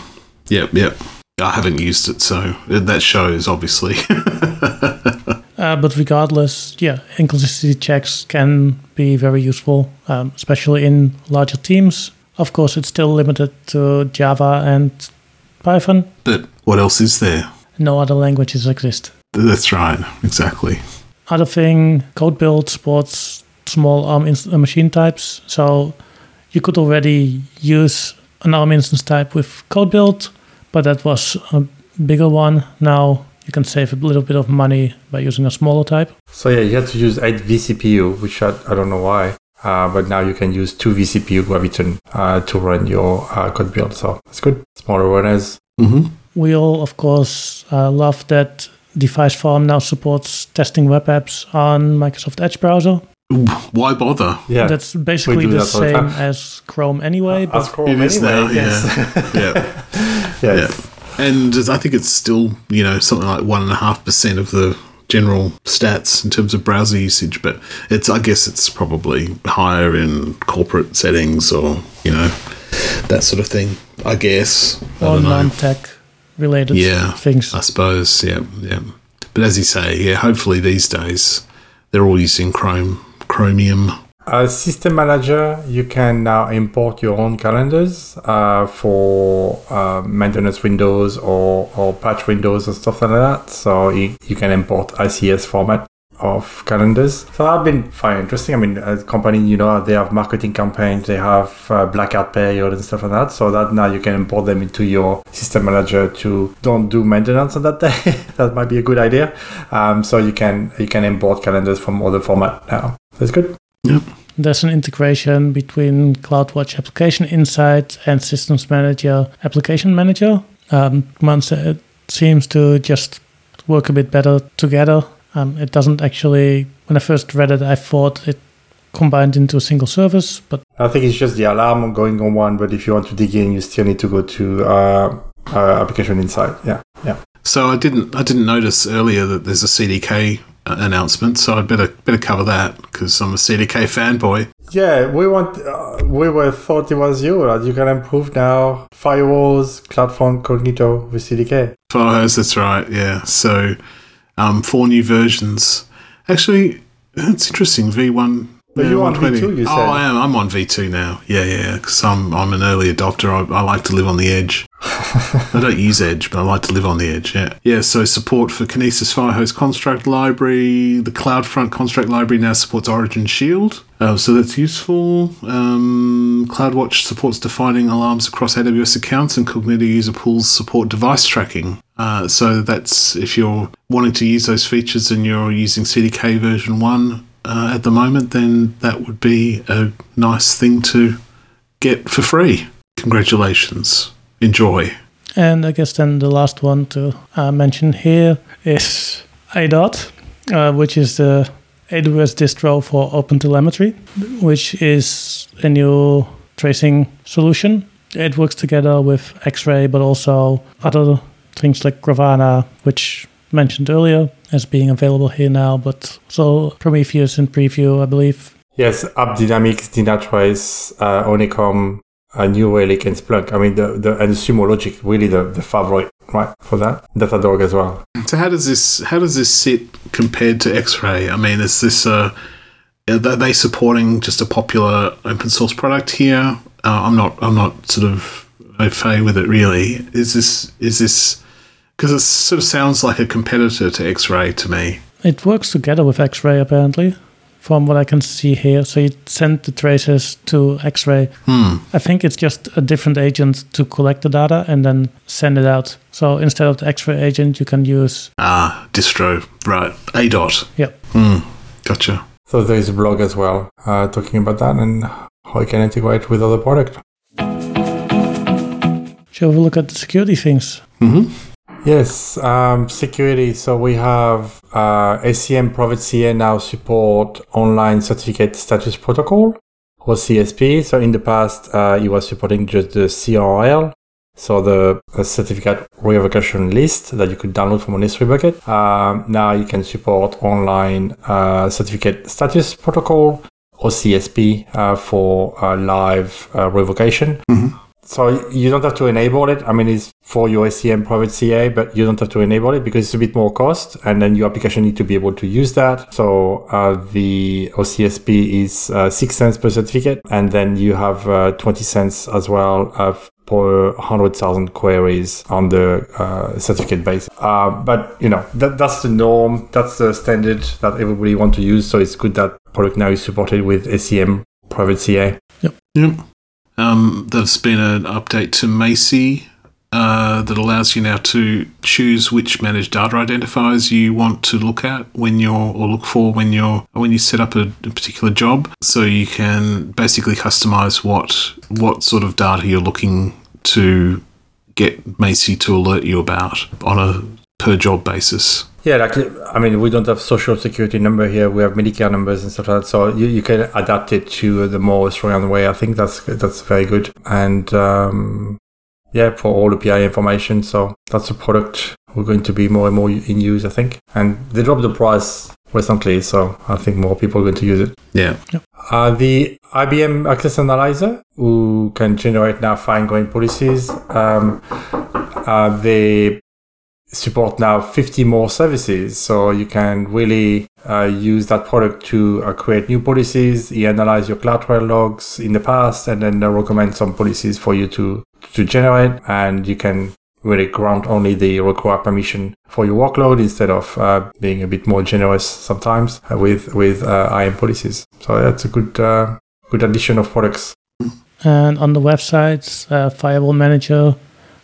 Yep, yep. I haven't used it, so that shows, obviously. uh, but regardless, yeah, inconsistency checks can be very useful, um, especially in larger teams. Of course, it's still limited to Java and Python. But what else is there? No other languages exist. That's right, exactly. Other thing, code build supports small ARM inst- machine types. So you could already use an ARM instance type with code build, but that was a bigger one. Now you can save a little bit of money by using a smaller type. So yeah, you had to use 8 vCPU, which I, I don't know why. Uh, but now you can use 2 vCPU Graviton uh, to run your uh, code build. So it's good. Smaller runners. Mm-hmm. We all, of course, uh, love that Device Farm now supports testing web apps on Microsoft Edge browser. Why bother? Yeah. That's basically the that all the same as Chrome anyway. But As Chrome It is anyway, now, yes. yeah. yes. Yeah. And I think it's still, you know, something like one and a half percent of the general stats in terms of browser usage, but it's I guess it's probably higher in corporate settings or, you know, that sort of thing. I guess. Or don't non-tech related Yeah. things. I suppose, yeah, yeah. But as you say, yeah, hopefully these days they're all using Chrome Chromium. As system manager, you can now import your own calendars uh, for uh, maintenance windows or, or patch windows and stuff like that. So you, you can import ICS format of calendars. So that's been fine, interesting. I mean, as a company, you know, they have marketing campaigns, they have uh, blackout period and stuff like that. So that now you can import them into your system manager to don't do maintenance on that day. that might be a good idea. Um, so you can you can import calendars from other format now. That's good. Yep. There's an integration between CloudWatch Application Insight and Systems Manager Application Manager. Um, once it seems to just work a bit better together. Um, it doesn't actually. When I first read it, I thought it combined into a single service, but I think it's just the alarm going on one, but if you want to dig in, you still need to go to uh, uh, application insight. Yeah, yeah. So I didn't I didn't notice earlier that there's a CDK uh, announcement, so I'd better better cover that because I'm a CDK fanboy. Yeah, we want. Uh, we were thought it was you. That you can improve now firewalls, cloud CloudFront, Cognito with CDK. Firewalls, that's right. Yeah. So um, four new versions. Actually, it's interesting. V1. But you're on V2, you said. oh. I am. I'm on V2 now. Yeah, yeah. Because I'm I'm an early adopter. I, I like to live on the edge. I don't use Edge, but I like to live on the edge. Yeah, yeah. So support for Kinesis Firehose Construct Library. The CloudFront Construct Library now supports Origin Shield, uh, so that's useful. Um, CloudWatch supports defining alarms across AWS accounts, and Cognito user pools support device tracking. Uh, so that's if you're wanting to use those features and you're using CDK version one uh, at the moment, then that would be a nice thing to get for free. Congratulations. Enjoy. And I guess then the last one to uh, mention here is ADOT, uh, which is the AWS distro for OpenTelemetry, which is a new tracing solution. It works together with X-Ray, but also other things like Grafana, which mentioned earlier as being available here now, but so Prometheus in preview, I believe. Yes, AppDynamics, Dynatrace, uh, Honeycomb, uh, New Relic, and Splunk. I mean, the, the and Sumo Logic really the, the favorite, right, for that. Datadog as well. So how does this how does this sit compared to X-Ray? I mean, is this uh, are they supporting just a popular open source product here? Uh, I'm not I'm not sort of au fait with it really. Is this is this because it sort of sounds like a competitor to X-Ray to me. It works together with X-Ray apparently, from what I can see here. So you send the traces to X-Ray. Hmm. I think it's just a different agent to collect the data and then send it out. So instead of the X-Ray agent, you can use Ah, distro right. A dot. Yep. Hmm. Gotcha. So there is a blog as well uh, talking about that and how you can integrate with other product. Shall we look at the security things? Mm-hmm. Yes, um, security. So we have uh, ACM Private CA now support online certificate status protocol or CSP. So in the past, uh, it was supporting just the CRL, so the uh, certificate revocation list that you could download from an S3 bucket. Um, now you can support online uh, certificate status protocol or CSP uh, for uh, live uh, revocation. So you don't have to enable it. I mean, it's for your ACM private CA, but you don't have to enable it because it's a bit more cost, and then your application need to be able to use that. So uh, the OCSP is uh, six cents per certificate, and then you have uh, twenty cents as well uh, per hundred thousand queries on the uh, certificate base. Uh, but you know that that's the norm. That's the standard that everybody want to use. So it's good that product now is supported with ACM private CA. Yep. Yep. Um, there's been an update to Macie uh, that allows you now to choose which managed data identifiers you want to look at when you're or look for when you're when you set up a, a particular job. So you can basically customize what what sort of data you're looking to get Macie to alert you about on a per job basis. Yeah, like I mean, we don't have social security number here. We have Medicare numbers and stuff like that. So you, you can adapt it to the more Australian way. I think that's that's very good. And um, yeah, for all the PI information. So that's a product we're going to be more and more in use. I think. And they dropped the price recently, so I think more people are going to use it. Yeah. Uh, the IAM Access Analyzer, who can generate now fine grained policies, um, uh, they support now 50 more services. So you can really uh, use that product to uh, create new policies, analyze your CloudTrail logs in the past, and then uh, recommend some policies for you to, to generate. And you can really grant only the required permission for your workload instead of uh, being a bit more generous sometimes uh, with with uh, IAM policies. So that's a good good addition of products. And on the website, Firewall Manager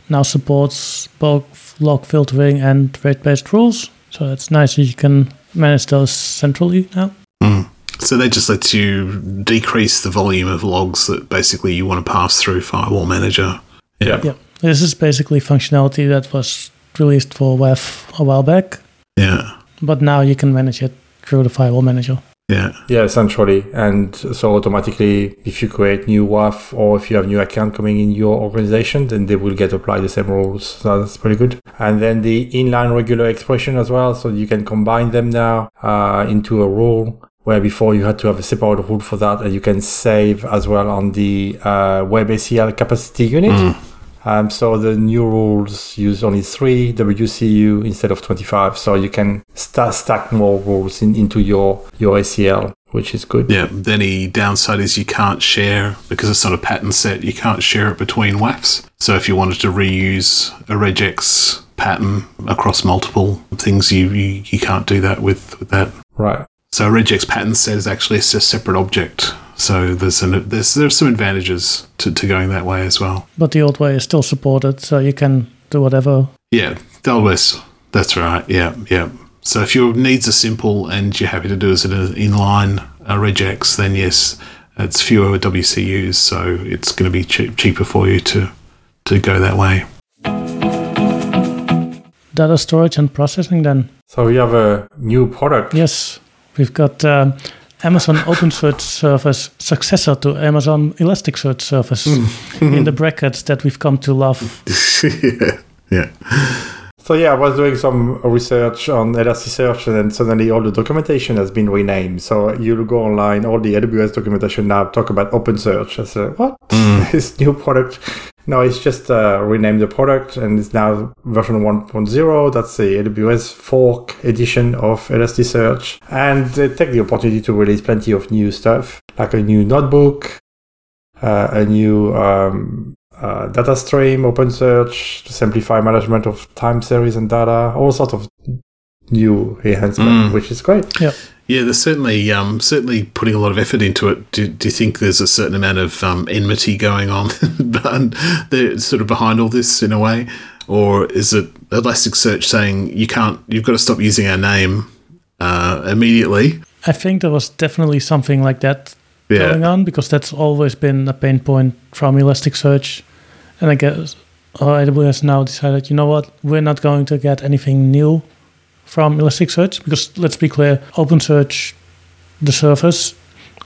now supports both log filtering and rate-based rules. So it's nice that you can manage those centrally now. Mm. So that just lets you decrease the volume of logs that basically you want to pass through Firewall Manager. Yeah. Yeah. This is basically functionality that was released for WAF a while back, Yeah. but now you can manage it through the Firewall Manager. Yeah. Yeah, essentially. And so automatically, if you create new WAF or if you have new account coming in your organization, then they will get applied the same rules. So that's pretty good. And then the inline regular expression as well. So you can combine them now uh, into a rule where before you had to have a separate rule for that. And you can save as well on the uh, WebACL capacity unit. Um, so the new rules use only three WCU instead of 25. So you can sta stack more rules in, into your, your ACL, which is good. Yeah. Then the only downside is you can't share because it's not a pattern set. You can't share it between WAFs. So if you wanted to reuse a regex pattern across multiple things, you you, you can't do that with, with that. Right. So a regex pattern set is actually a separate object. So there's an, there's there's some advantages to, to going that way as well. But the old way is still supported, so you can do whatever. Yeah, the old west. That's right. Yeah, yeah. So if your needs are simple and you're happy to do it as an inline uh, regex, then yes, it's fewer WCUs, so it's going to be cheap, cheaper for you to to go that way. Data storage and processing, then. So we have a new product. Yes, we've got um, Amazon OpenSearch Service successor to Amazon Elasticsearch Service in the brackets that we've come to love. yeah, yeah. So yeah, I was doing some research on Elasticsearch, and then suddenly all the documentation has been renamed. So you go online, all the AWS documentation now talk about OpenSearch. I said, what? this new product? No, it's just uh, renamed the product, and it's now version 1.0. That's the AWS fork edition of Elasticsearch, and they take the opportunity to release plenty of new stuff, like a new notebook, uh, a new um, uh, data stream, OpenSearch to simplify management of time series and data, all sorts of new enhancement, which is great. Yeah. Yeah, they're certainly um, certainly putting a lot of effort into it. Do, do you think there's a certain amount of um, enmity going on, they're sort of behind all this in a way, or is it Elasticsearch saying you can't, you've got to stop using our name uh, immediately? I think there was definitely something like that Yeah. going on because that's always been a pain point from Elasticsearch. And I guess uh, AWS now decided, you know what, we're not going to get anything new from Elasticsearch because let's be clear, OpenSearch, the service,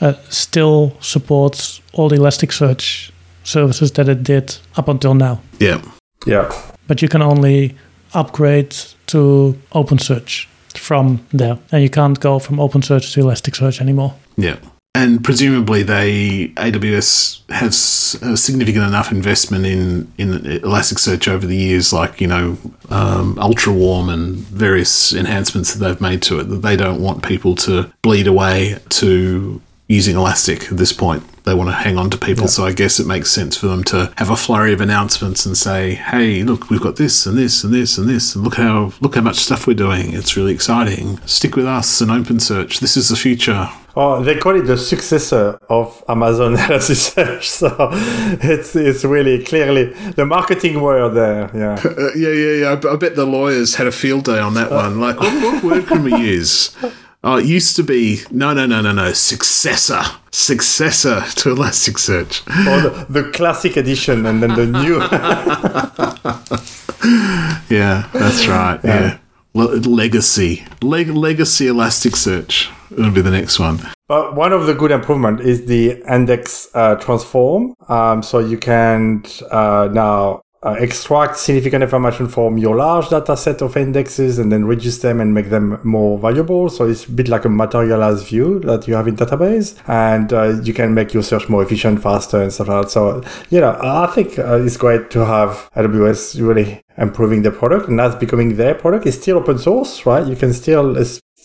uh, still supports all the Elasticsearch services that it did up until now. Yeah, Yeah. But you can only upgrade to OpenSearch from there. And you can't go from OpenSearch to Elasticsearch anymore. yeah. And presumably, they AWS has a significant enough investment in in Elasticsearch over the years, like you know, um, Ultra Warm and various enhancements that they've made to it, that they don't want people to bleed away to using Elastic at this point. They want to hang on to people, so I guess it makes sense for them to have a flurry of announcements and say, "Hey, look, we've got this and this and this and this, and look how look how much stuff we're doing. It's really exciting. Stick with us and OpenSearch. This is the future." Oh, they call it the successor of Amazon Elasticsearch. So it's it's really clearly the marketing word there. Yeah. Uh, yeah, yeah, yeah. I, bet the lawyers had a field day on that one. Like, what, what word can we use? Oh, it used to be no, no, no, no, no. Successor, successor to Elasticsearch. or the, the classic edition and then the new. Yeah, that's right. Yeah, Le- legacy, Leg- legacy Elasticsearch. It'll be the next one. But one of the good improvement is the index uh, transform. Um, so you can uh, now uh, extract significant information from your large data set of indexes and then reduce them and make them more valuable. So it's a bit like a materialized view that you have in database, and uh, you can make your search more efficient, faster, and stuff like that. So you know, I think uh, it's great to have AWS really improving the product, and that's becoming their product. It's still open source, right? You can still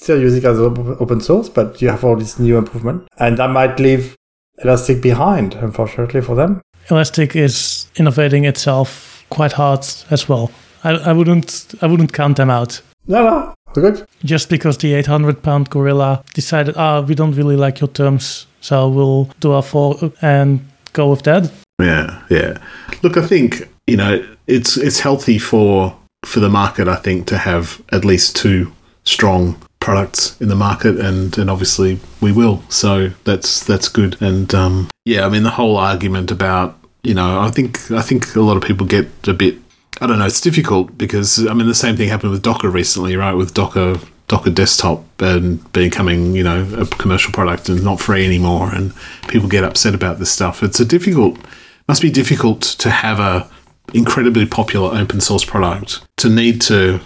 still use it as open source, but you have all this new improvement, and that might leave Elastic behind, unfortunately for them. Elastic is innovating itself quite hard as well. I, I wouldn't I wouldn't count them out. No, no, we're good. Just because the 800 pound gorilla decided, ah, we don't really like your terms, so we'll do our fork and go with that. Yeah, yeah. Look, I think you know it's it's healthy for for the market. I think to have at least two strong products in the market, and and obviously we will. So that's that's good. And um, yeah, I mean the whole argument about you know I think I think a lot of people get a bit. I don't know. It's difficult because I mean the same thing happened with Docker recently, right? With Docker Docker Desktop and becoming, you know, a commercial product and not free anymore, and people get upset about this stuff. It's a difficult, must be difficult to have a incredibly popular open source product to need to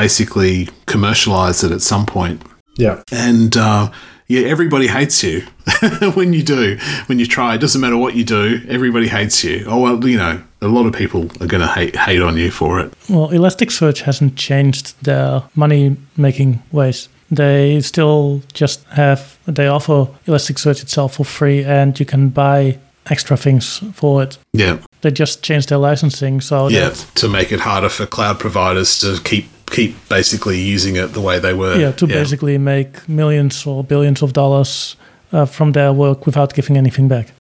basically commercialize it at some point. Yeah. And uh, yeah, everybody hates you when you do. When you try, it doesn't matter what you do. Everybody hates you. Oh well, you know, a lot of people are going to hate hate on you for it. Well, Elasticsearch hasn't changed their money making ways. They still just have, they offer Elasticsearch itself for free and you can buy extra things for it. Yeah, They just changed their licensing so yeah. To make it harder for cloud providers to keep keep basically using it the way they were. yeah, to basically make millions or billions of dollars uh, from their work without giving anything back.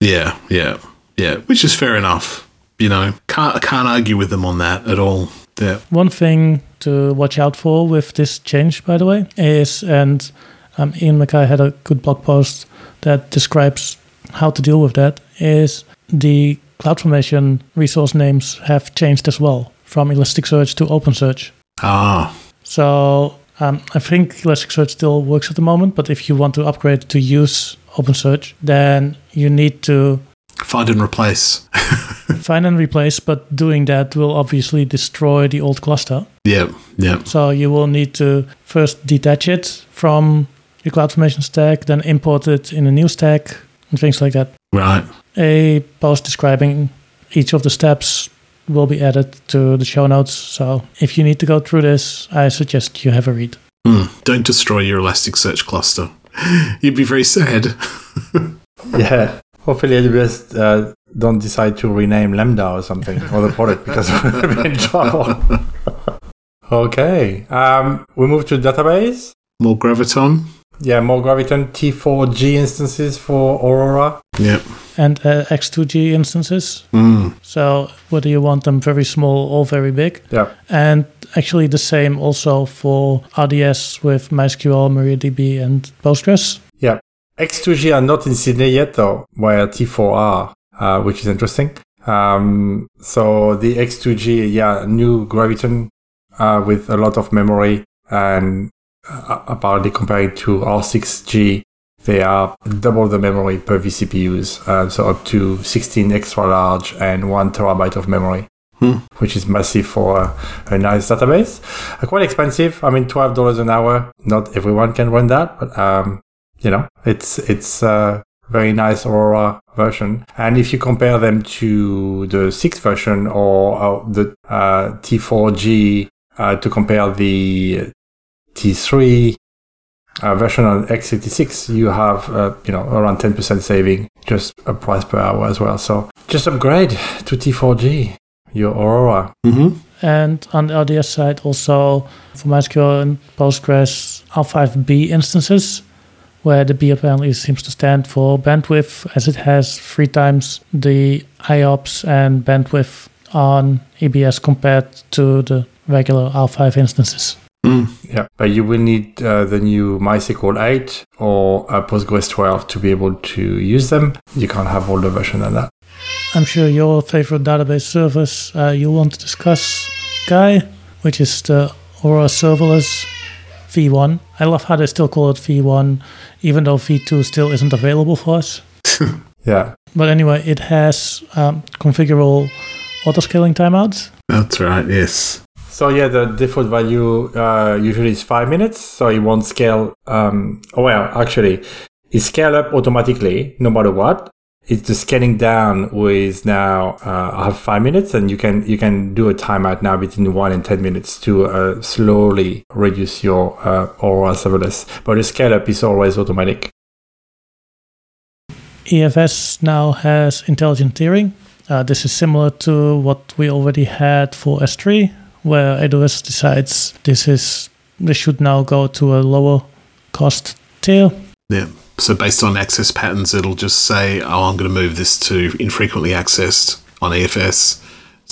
Yeah, yeah, yeah. Which is fair enough. You know, can't can't argue with them on that at all. Yeah. One thing to watch out for with this change, by the way, is, and um, Ian Mackay had a good blog post that describes how to deal with that is the CloudFormation resource names have changed as well from Elasticsearch to OpenSearch. Ah, So um, I think Elasticsearch still works at the moment, but if you want to upgrade to use OpenSearch, then you need to find and replace. find and replace. But doing that will obviously destroy the old cluster. yeah, yeah. So you will need to first detach it from your CloudFormation stack, then import it in a new stack, and things like that. Right. A post describing each of the steps will be added to the show notes. So if you need to go through this, I suggest you have a read. Hmm. Don't destroy your Elasticsearch cluster. You'd be very sad. Yeah. Hopefully AWS uh, don't decide to rename Lambda or something or the product because we'll be in trouble. okay. Um, we move to database. More Graviton. Yeah, more Graviton T4G instances for Aurora. Yep. And uh, X2G instances. Mm. So whether you want them very small or very big. Yeah. And actually the same also for RDS with MySQL, MariaDB, and Postgres. Yeah. X2G are not in Sydney yet though, where T4 are, uh, which is interesting. Um, so the X2G, yeah, new Graviton uh, with a lot of memory and uh, apparently comparing to R6G, they are double the memory per vCPUs, uh, so up to 16 extra large and one terabyte of memory. Hmm. Which is massive for a, a nice database. Uh, quite expensive. I mean, twelve dollars an hour. Not everyone can run that, but um, you know, it's it's a very nice Aurora version. And if you compare them to the sixth version or uh, the uh, T4G uh, to compare the T3 uh, version on x86, you have uh, you know around 10% saving, just a price per hour as well. So just upgrade to T4G, your Aurora. Mm-hmm. And on the RDS side, also for MySQL and Postgres, R5B instances, where the B apparently seems to stand for bandwidth, as it has three times the IOPS and bandwidth on EBS compared to the regular R5 instances. Mm. Yeah, but you will need uh, the new MySQL 8 or uh, Postgres 12 to be able to use them. You can't have older version than that. I'm sure your favorite database service uh, you want to discuss, Guy, which is the Aurora Serverless V1. I love how they still call it V1, even though V2 still isn't available for us. Yeah, But anyway, it has um, configurable autoscaling timeouts. That's right. Yes. So yeah, the default value uh, usually is five minutes, so it won't scale. Um, oh, well, actually, it scale up automatically no matter what. It's the scaling down with now uh, I have five minutes, and you can you can do a timeout now between one and ten minutes to uh, slowly reduce your uh, Aurora serverless. But the scale up is always automatic. EFS now has intelligent tiering. Uh, this is similar to what we already had for S3, where AWS decides this is this should now go to a lower cost tier. Yeah. So based on access patterns, it'll just say, "Oh, I'm going to move this to infrequently accessed on EFS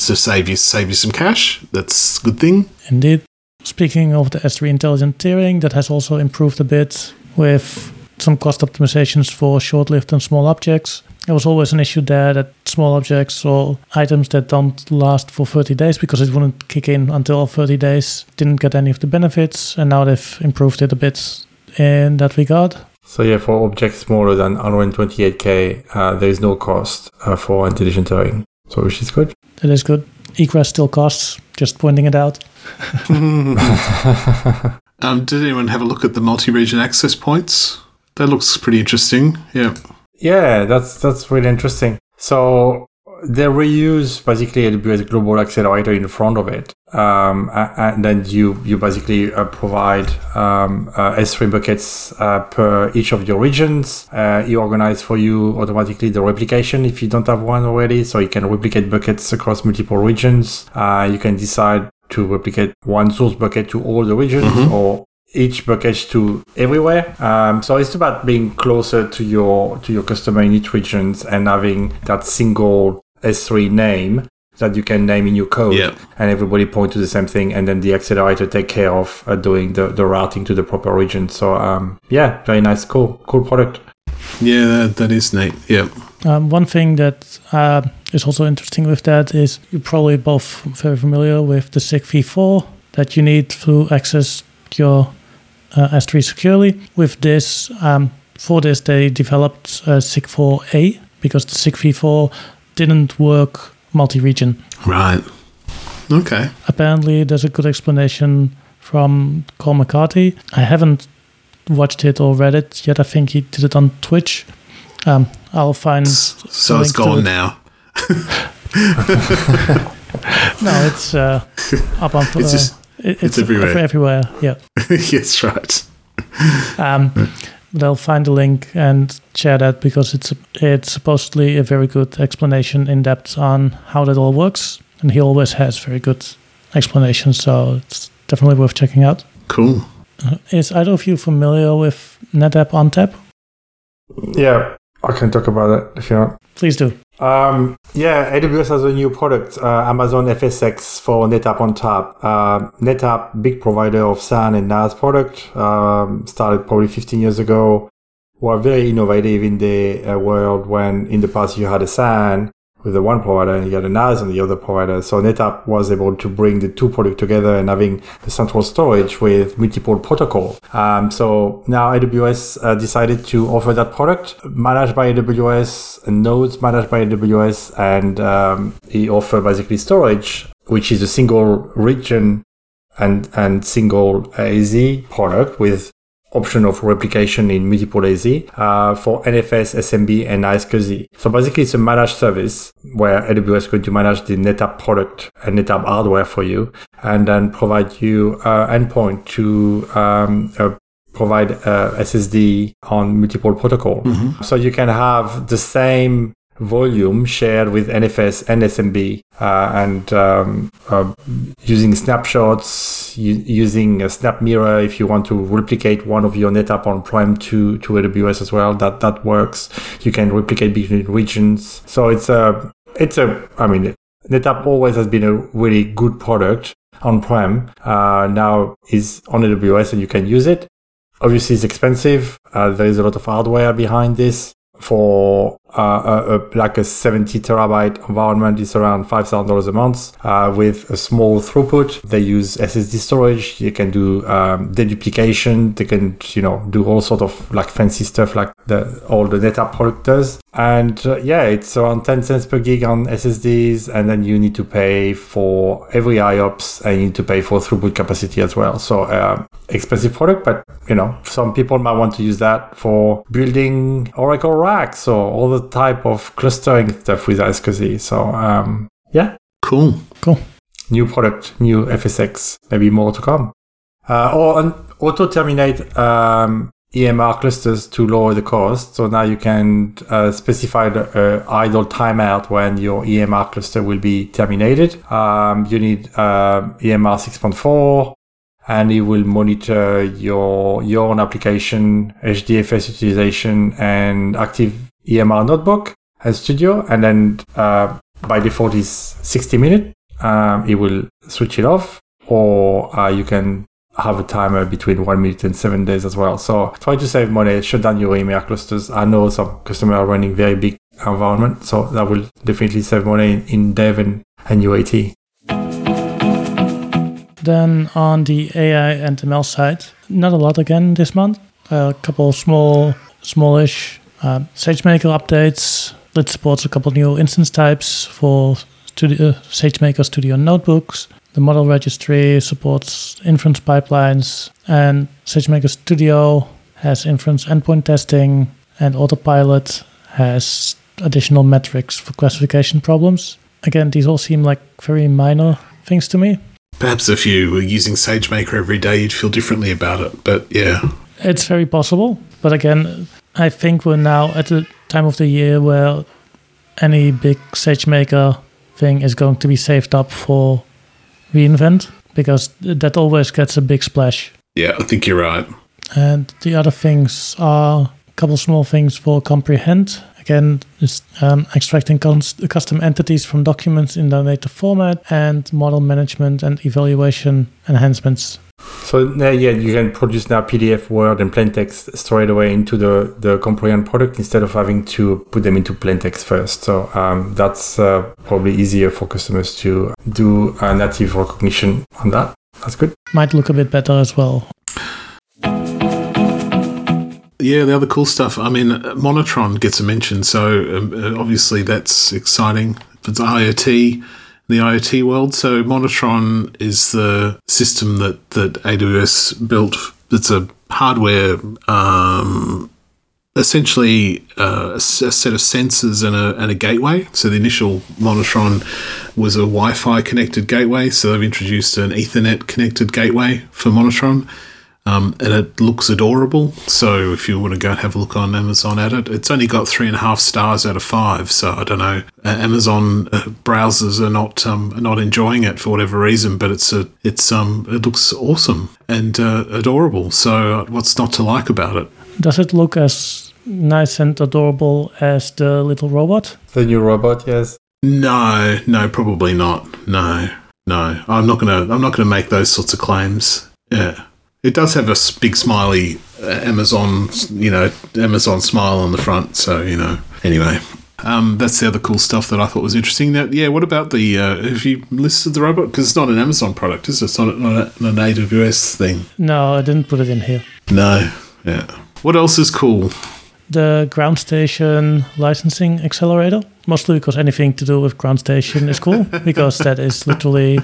to save you save you some cash." That's a good thing. Indeed. Speaking of the S3 intelligent tiering, that has also improved a bit with some cost optimizations for short lived and small objects. There was always an issue there that small objects or items that don't last for 30 days because it wouldn't kick in until 30 days didn't get any of the benefits, and now they've improved it a bit in that regard. So yeah, for objects smaller than 128k, uh, there is no cost uh, for intelligent tiering, so which is good. That is good. Egress still costs, just pointing it out. Um, did anyone have a look at the multi-region access points? That looks pretty interesting. Yeah. Yeah, that's that's really interesting. So they reuse basically AWS Global Accelerator in front of it, um, and then you you basically uh, provide um, uh, S3 buckets uh, per each of your regions. Uh, he organize for you automatically the replication if you don't have one already, so you can replicate buckets across multiple regions. Uh, you can decide to replicate one source bucket to all the regions or each package to everywhere. Um, so it's about being closer to your to your customer in each regions and having that single S3 name that you can name in your code, Yeah. and everybody point to the same thing, and then the accelerator take care of uh, doing the, the routing to the proper region. So um, yeah, very nice, cool, cool product. Yeah, that, that is neat. Yeah. Um, one thing that uh, is also interesting with that is you're probably both very familiar with the SIG-v4 that you need to access your uh, S3 securely. With this, um, for this, they developed uh, SIG4A because the SIG-v4 didn't work multi-region. Right. Okay. Apparently, there's a good explanation from Colm MacCárthaigh. I haven't watched it or read it yet. I think he did it on Twitch. Um, I'll find. So it's gone now. no, it's uh, up on. It's just- it- it's everywhere. Everywhere, yeah. yes, right. Um, but I'll find a link and share that because it's it's supposedly a very good explanation in depth on how that all works, and he always has very good explanations. So it's definitely worth checking out. Cool. Is either of you familiar with NetApp ONTAP? Yeah, I can talk about it if you want. Please do. Um, yeah, AWS has a new product, uh, Amazon FSx for NetApp ONTAP. Uh, NetApp, big provider of SAN and NAS product, um, started probably 15 years ago. Were very innovative in the uh, world when in the past you had a SAN with the one provider and you got a NAS on the other provider. So NetApp was able to bring the two products together and having the central storage with multiple protocol. Um, so now AWS uh, decided to offer that product managed by AWS, nodes managed by AWS, and um, he offer basically storage, which is a single region and and single AZ product with option of replication in multiple AZ uh, for NFS, SMB, and iSCSI. So basically, it's a managed service where AWS is going to manage the NetApp product and NetApp hardware for you, and then provide you uh, endpoint to um, uh, provide uh, SSD on multiple protocol. So you can have the same volume shared with NFS and SMB uh, and um, uh, using snapshots, u- using a snap mirror if you want to replicate one of your NetApp on-prem to, to AWS as well, that, that works. You can replicate between regions. So it's a, it's a, I mean, NetApp always has been a really good product on-prem. Uh, now is on AWS and you can use it. Obviously, it's expensive. Uh, there is a lot of hardware behind this. For uh, a, a, like a 70 terabyte environment, is around $5,000 a month uh, with a small throughput. They use SSD storage. You can do um, deduplication. They can, you know, do all sort of like fancy stuff like the, all the NetApp product does. And uh, yeah, it's around 10 cents per gig on SSDs. And then you need to pay for every IOPS and you need to pay for throughput capacity as well. So uh, expensive product, but you know, some people might want to use that for building Oracle racks or all the type of clustering stuff with iSCSI. So um, yeah, Cool. Cool. new product, new FSX, maybe more to come. Uh, or an auto terminate um, EMR clusters to lower the cost. So now you can uh, specify the uh, idle timeout when your EMR cluster will be terminated. Um, you need uh, EMR 6.4 and it will monitor your your own application, HDFS utilization, and active EMR notebook and studio. And then uh, by default is 60 minutes. Um, it will switch it off, or uh, you can have a timer between one minute and seven days as well. So try to save money, shut down your EMR clusters. I know some customers are running very big environment, so that will definitely save money in, in dev and, and UAT. Then on the AI and ML side, not a lot again this month. A couple of small, smallish uh, SageMaker updates. It supports a couple new instance types for studio, uh, SageMaker Studio notebooks. The model registry supports inference pipelines, and SageMaker Studio has inference endpoint testing, and Autopilot has additional metrics for classification problems. Again, these all seem like very minor things to me. Perhaps if you were using SageMaker every day, you'd feel differently about it. But yeah, It's very possible. But again, I think we're now at the time of the year where any big SageMaker thing is going to be saved up for re:Invent because that always gets a big splash. yeah, I think you're right. And the other things are a couple small things for comprehend. Again, is um, extracting cons- custom entities from documents in their native format and model management and evaluation enhancements. So now, yeah, you can produce now PDF, Word, and plain text straight away into the the Comprehend product instead of having to put them into plain text first. So um, that's uh, probably easier for customers to do a native recognition on that. That's good. Might look a bit better as well. Yeah, the other cool stuff. I mean, Monitron gets a mention, so um, uh, obviously that's exciting. It's IoT, the IoT world. So Monitron is the system that that AWS built. It's a hardware, um, essentially uh, a set of sensors and a, and a gateway. So the initial Monitron was a Wi-Fi connected gateway. So they've introduced an Ethernet connected gateway for Monitron. Um, and it looks adorable. So if you want to go and have a look on Amazon at it, it's only got three and a half stars out of five. So I don't know. Uh, Amazon uh, browsers are not um, are not enjoying it for whatever reason, but it's a it's um it looks awesome and uh, adorable. So uh, what's not to like about it? Does it look as nice and adorable as the little robot? The new robot, yes. No, no, probably not. No, no. I'm not gonna I'm not gonna make those sorts of claims. Yeah. It does have a big smiley uh, Amazon, you know, Amazon smile on the front. So you know. Anyway, um, that's the other cool stuff that I thought was interesting. Now, yeah, what about the? Uh, have you listed the robot? Because it's not an Amazon product, is it? It's not, not a- an AWS thing. No, I didn't put it in here. No. Yeah. What else is cool? The ground station licensing accelerator, mostly because anything to do with ground station is cool, because that is literally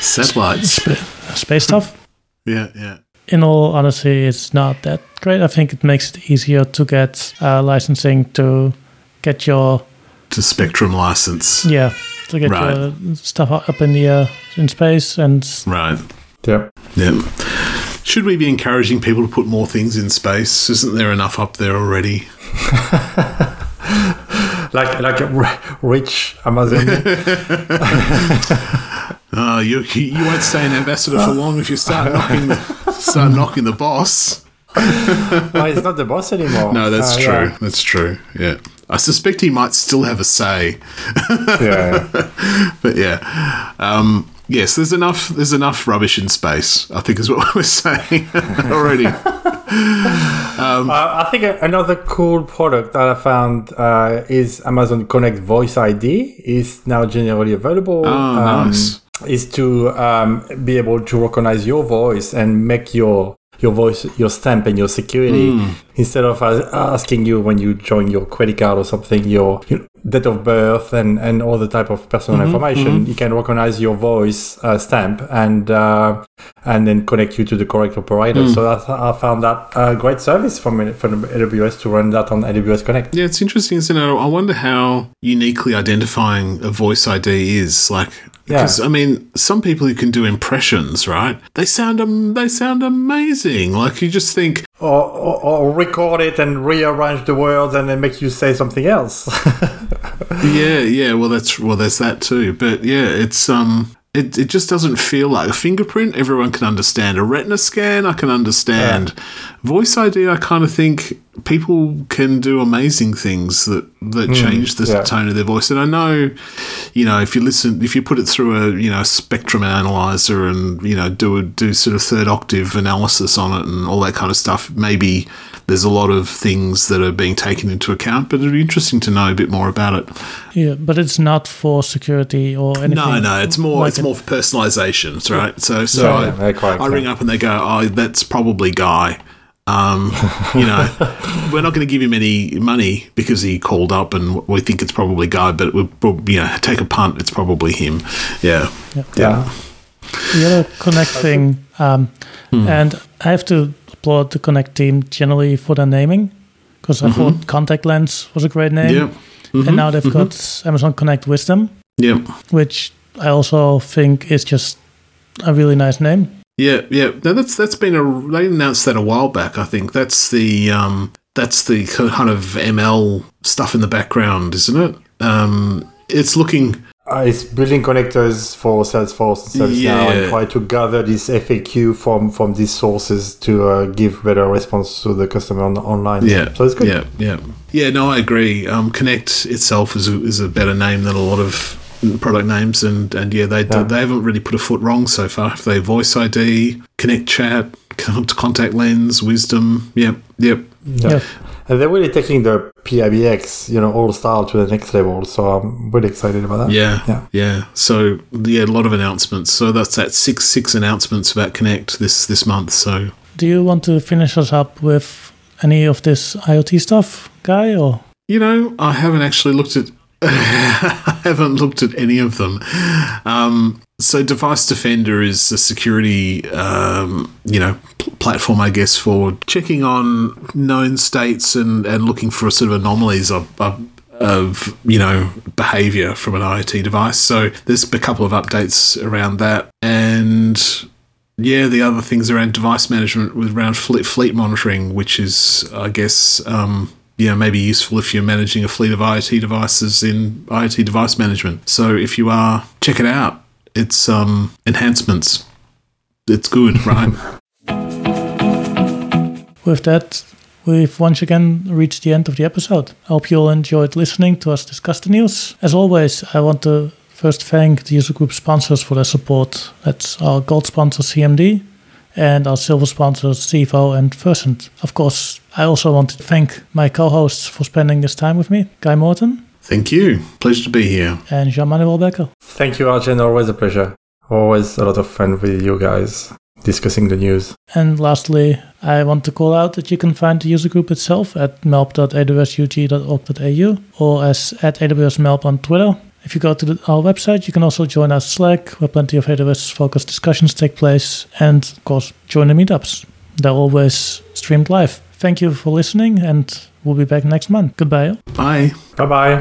Satellites. sp- space stuff. Yeah. Yeah. in all honesty, it's not that great. I think it makes it easier to get uh, licensing to get your To Spectrum license. yeah to get Right. your stuff up in the air in space and Right. Yeah. Yeah. Should we be encouraging people to put more things in space? Isn't there enough up there already? Like like a r- rich Amazon. Uh, you you won't stay an ambassador for long if you start knocking the, start knocking the boss. oh, he's not the boss anymore. No, that's Uh, true. yeah. That's true. Yeah, I suspect he might still have a say, Yeah. but yeah. Um, yes, there's enough. There's enough rubbish in space. I think is what we're saying already. Uh, I think another cool product that I found uh, is Amazon Connect Voice ID is now generally available. Oh, nice. Is to um, be able to recognize your voice and make your your voice your stamp and your security Hmm. instead of uh, asking you when you join your credit card or something your, your date of birth and and all the type of personal Mm-hmm, information. You can recognize your voice uh, stamp and uh, and then connect you to the correct operator. Hmm. So that's, I found that a great service from from AWS to run that on AWS Connect. Yeah, it's interesting, isn't it? I wonder how uniquely identifying a voice ID is. Like, because I mean, some people who can do impressions, right? They sound um, they sound amazing. Like you just think, Or, or, or record it and rearrange the words and then make you say something else. yeah, yeah. Well, that's well, there's that too. But yeah, it's um, it it just doesn't feel like a fingerprint. Everyone can understand a retina scan. I can understand voice ID. I kind of think people can do amazing things that that change the yeah. tone of their voice. And I know, you know, if you listen, if you put it through a you know spectrum analyzer and you know do a do sort of third octave analysis on it and all that kind of stuff, maybe. There's a lot of things that are being taken into account, but it'd be interesting to know a bit more about it. yeah, but it's not for security or anything. No, no, it's more like it's it. more for personalizations, right? So, so Yeah, I, yeah, I ring up and they go, "Oh, that's probably Guy." Um, you know, we're not going to give him any money because he called up, and we think it's probably Guy, but we'll, we'll you know take a punt. It's probably him. Yeah, yeah. the other Connect thing, um, Hmm. and I have to applaud the Connect team generally for their naming, because I thought Contact Lens was a great name, Mm-hmm. yeah, Mm-hmm. and now they've got Amazon Connect Wisdom, yeah, which I also think is just a really nice name. yeah, yeah. Now that's that's been a they announced that a while back. I think that's the um, that's the kind of ML stuff in the background, isn't it? Um, it's looking Uh, it's building connectors for Salesforce and ServiceNow Yeah. and try to gather this FAQ from from these sources to uh, give better response to the customer on, online. Yeah. so it's good. Yeah, yeah, yeah. No, I agree. Um, Connect itself is a, is a better name than a lot of product names, and and yeah, they Yeah. they haven't really put a foot wrong so far. They voice ID, Connect Chat, contact lens, Wisdom. Yep, yep. Yeah. Yeah. And they're really taking the PABX, you know, all style to the next level. So I'm really excited about that. Yeah, Yeah. yeah. So yeah, a lot of announcements. So that's that six six announcements about Connect this this month. So Do you want to finish us up with any of this IoT stuff, Guy? Or You know, I haven't actually looked at. I haven't looked at any of them. Um, so, Device Defender is a security, um, you know, pl- platform, I guess, for checking on known states and, and looking for sort of anomalies of, of, of, you know, behavior from an IoT device. So, there's a couple of updates around that, and yeah, the other things around device management with around fleet, fleet monitoring, which is, I guess, um, you know, maybe useful if you're managing a fleet of IoT devices in IoT device management. So if you are, check it out. It's um, enhancements. It's good, right? with that, we've once again reached the end of the episode. I hope you all enjoyed listening to us discuss the news. As always, I want to first thank the user group sponsors for their support. That's our gold sponsor CMD and our silver sponsors Cevo and Versent. Of course, I also want to thank my co-hosts for spending this time with me, Guy Morton Thank you. Pleasure to be here. and Jean-Manuel Becker. Thank you, Arjen. Always a pleasure. Always a lot of fun with you guys discussing the news. And lastly, I want to call out that you can find the user group itself at melb.awsug.org.au or as at awsmelb on Twitter. If you go to the, our website, you can also join our Slack, where plenty of AWS-focused discussions take place, and of course, join the meetups. They're always streamed live. Thank you for listening, and we'll be back next month. Goodbye. Bye. Bye bye.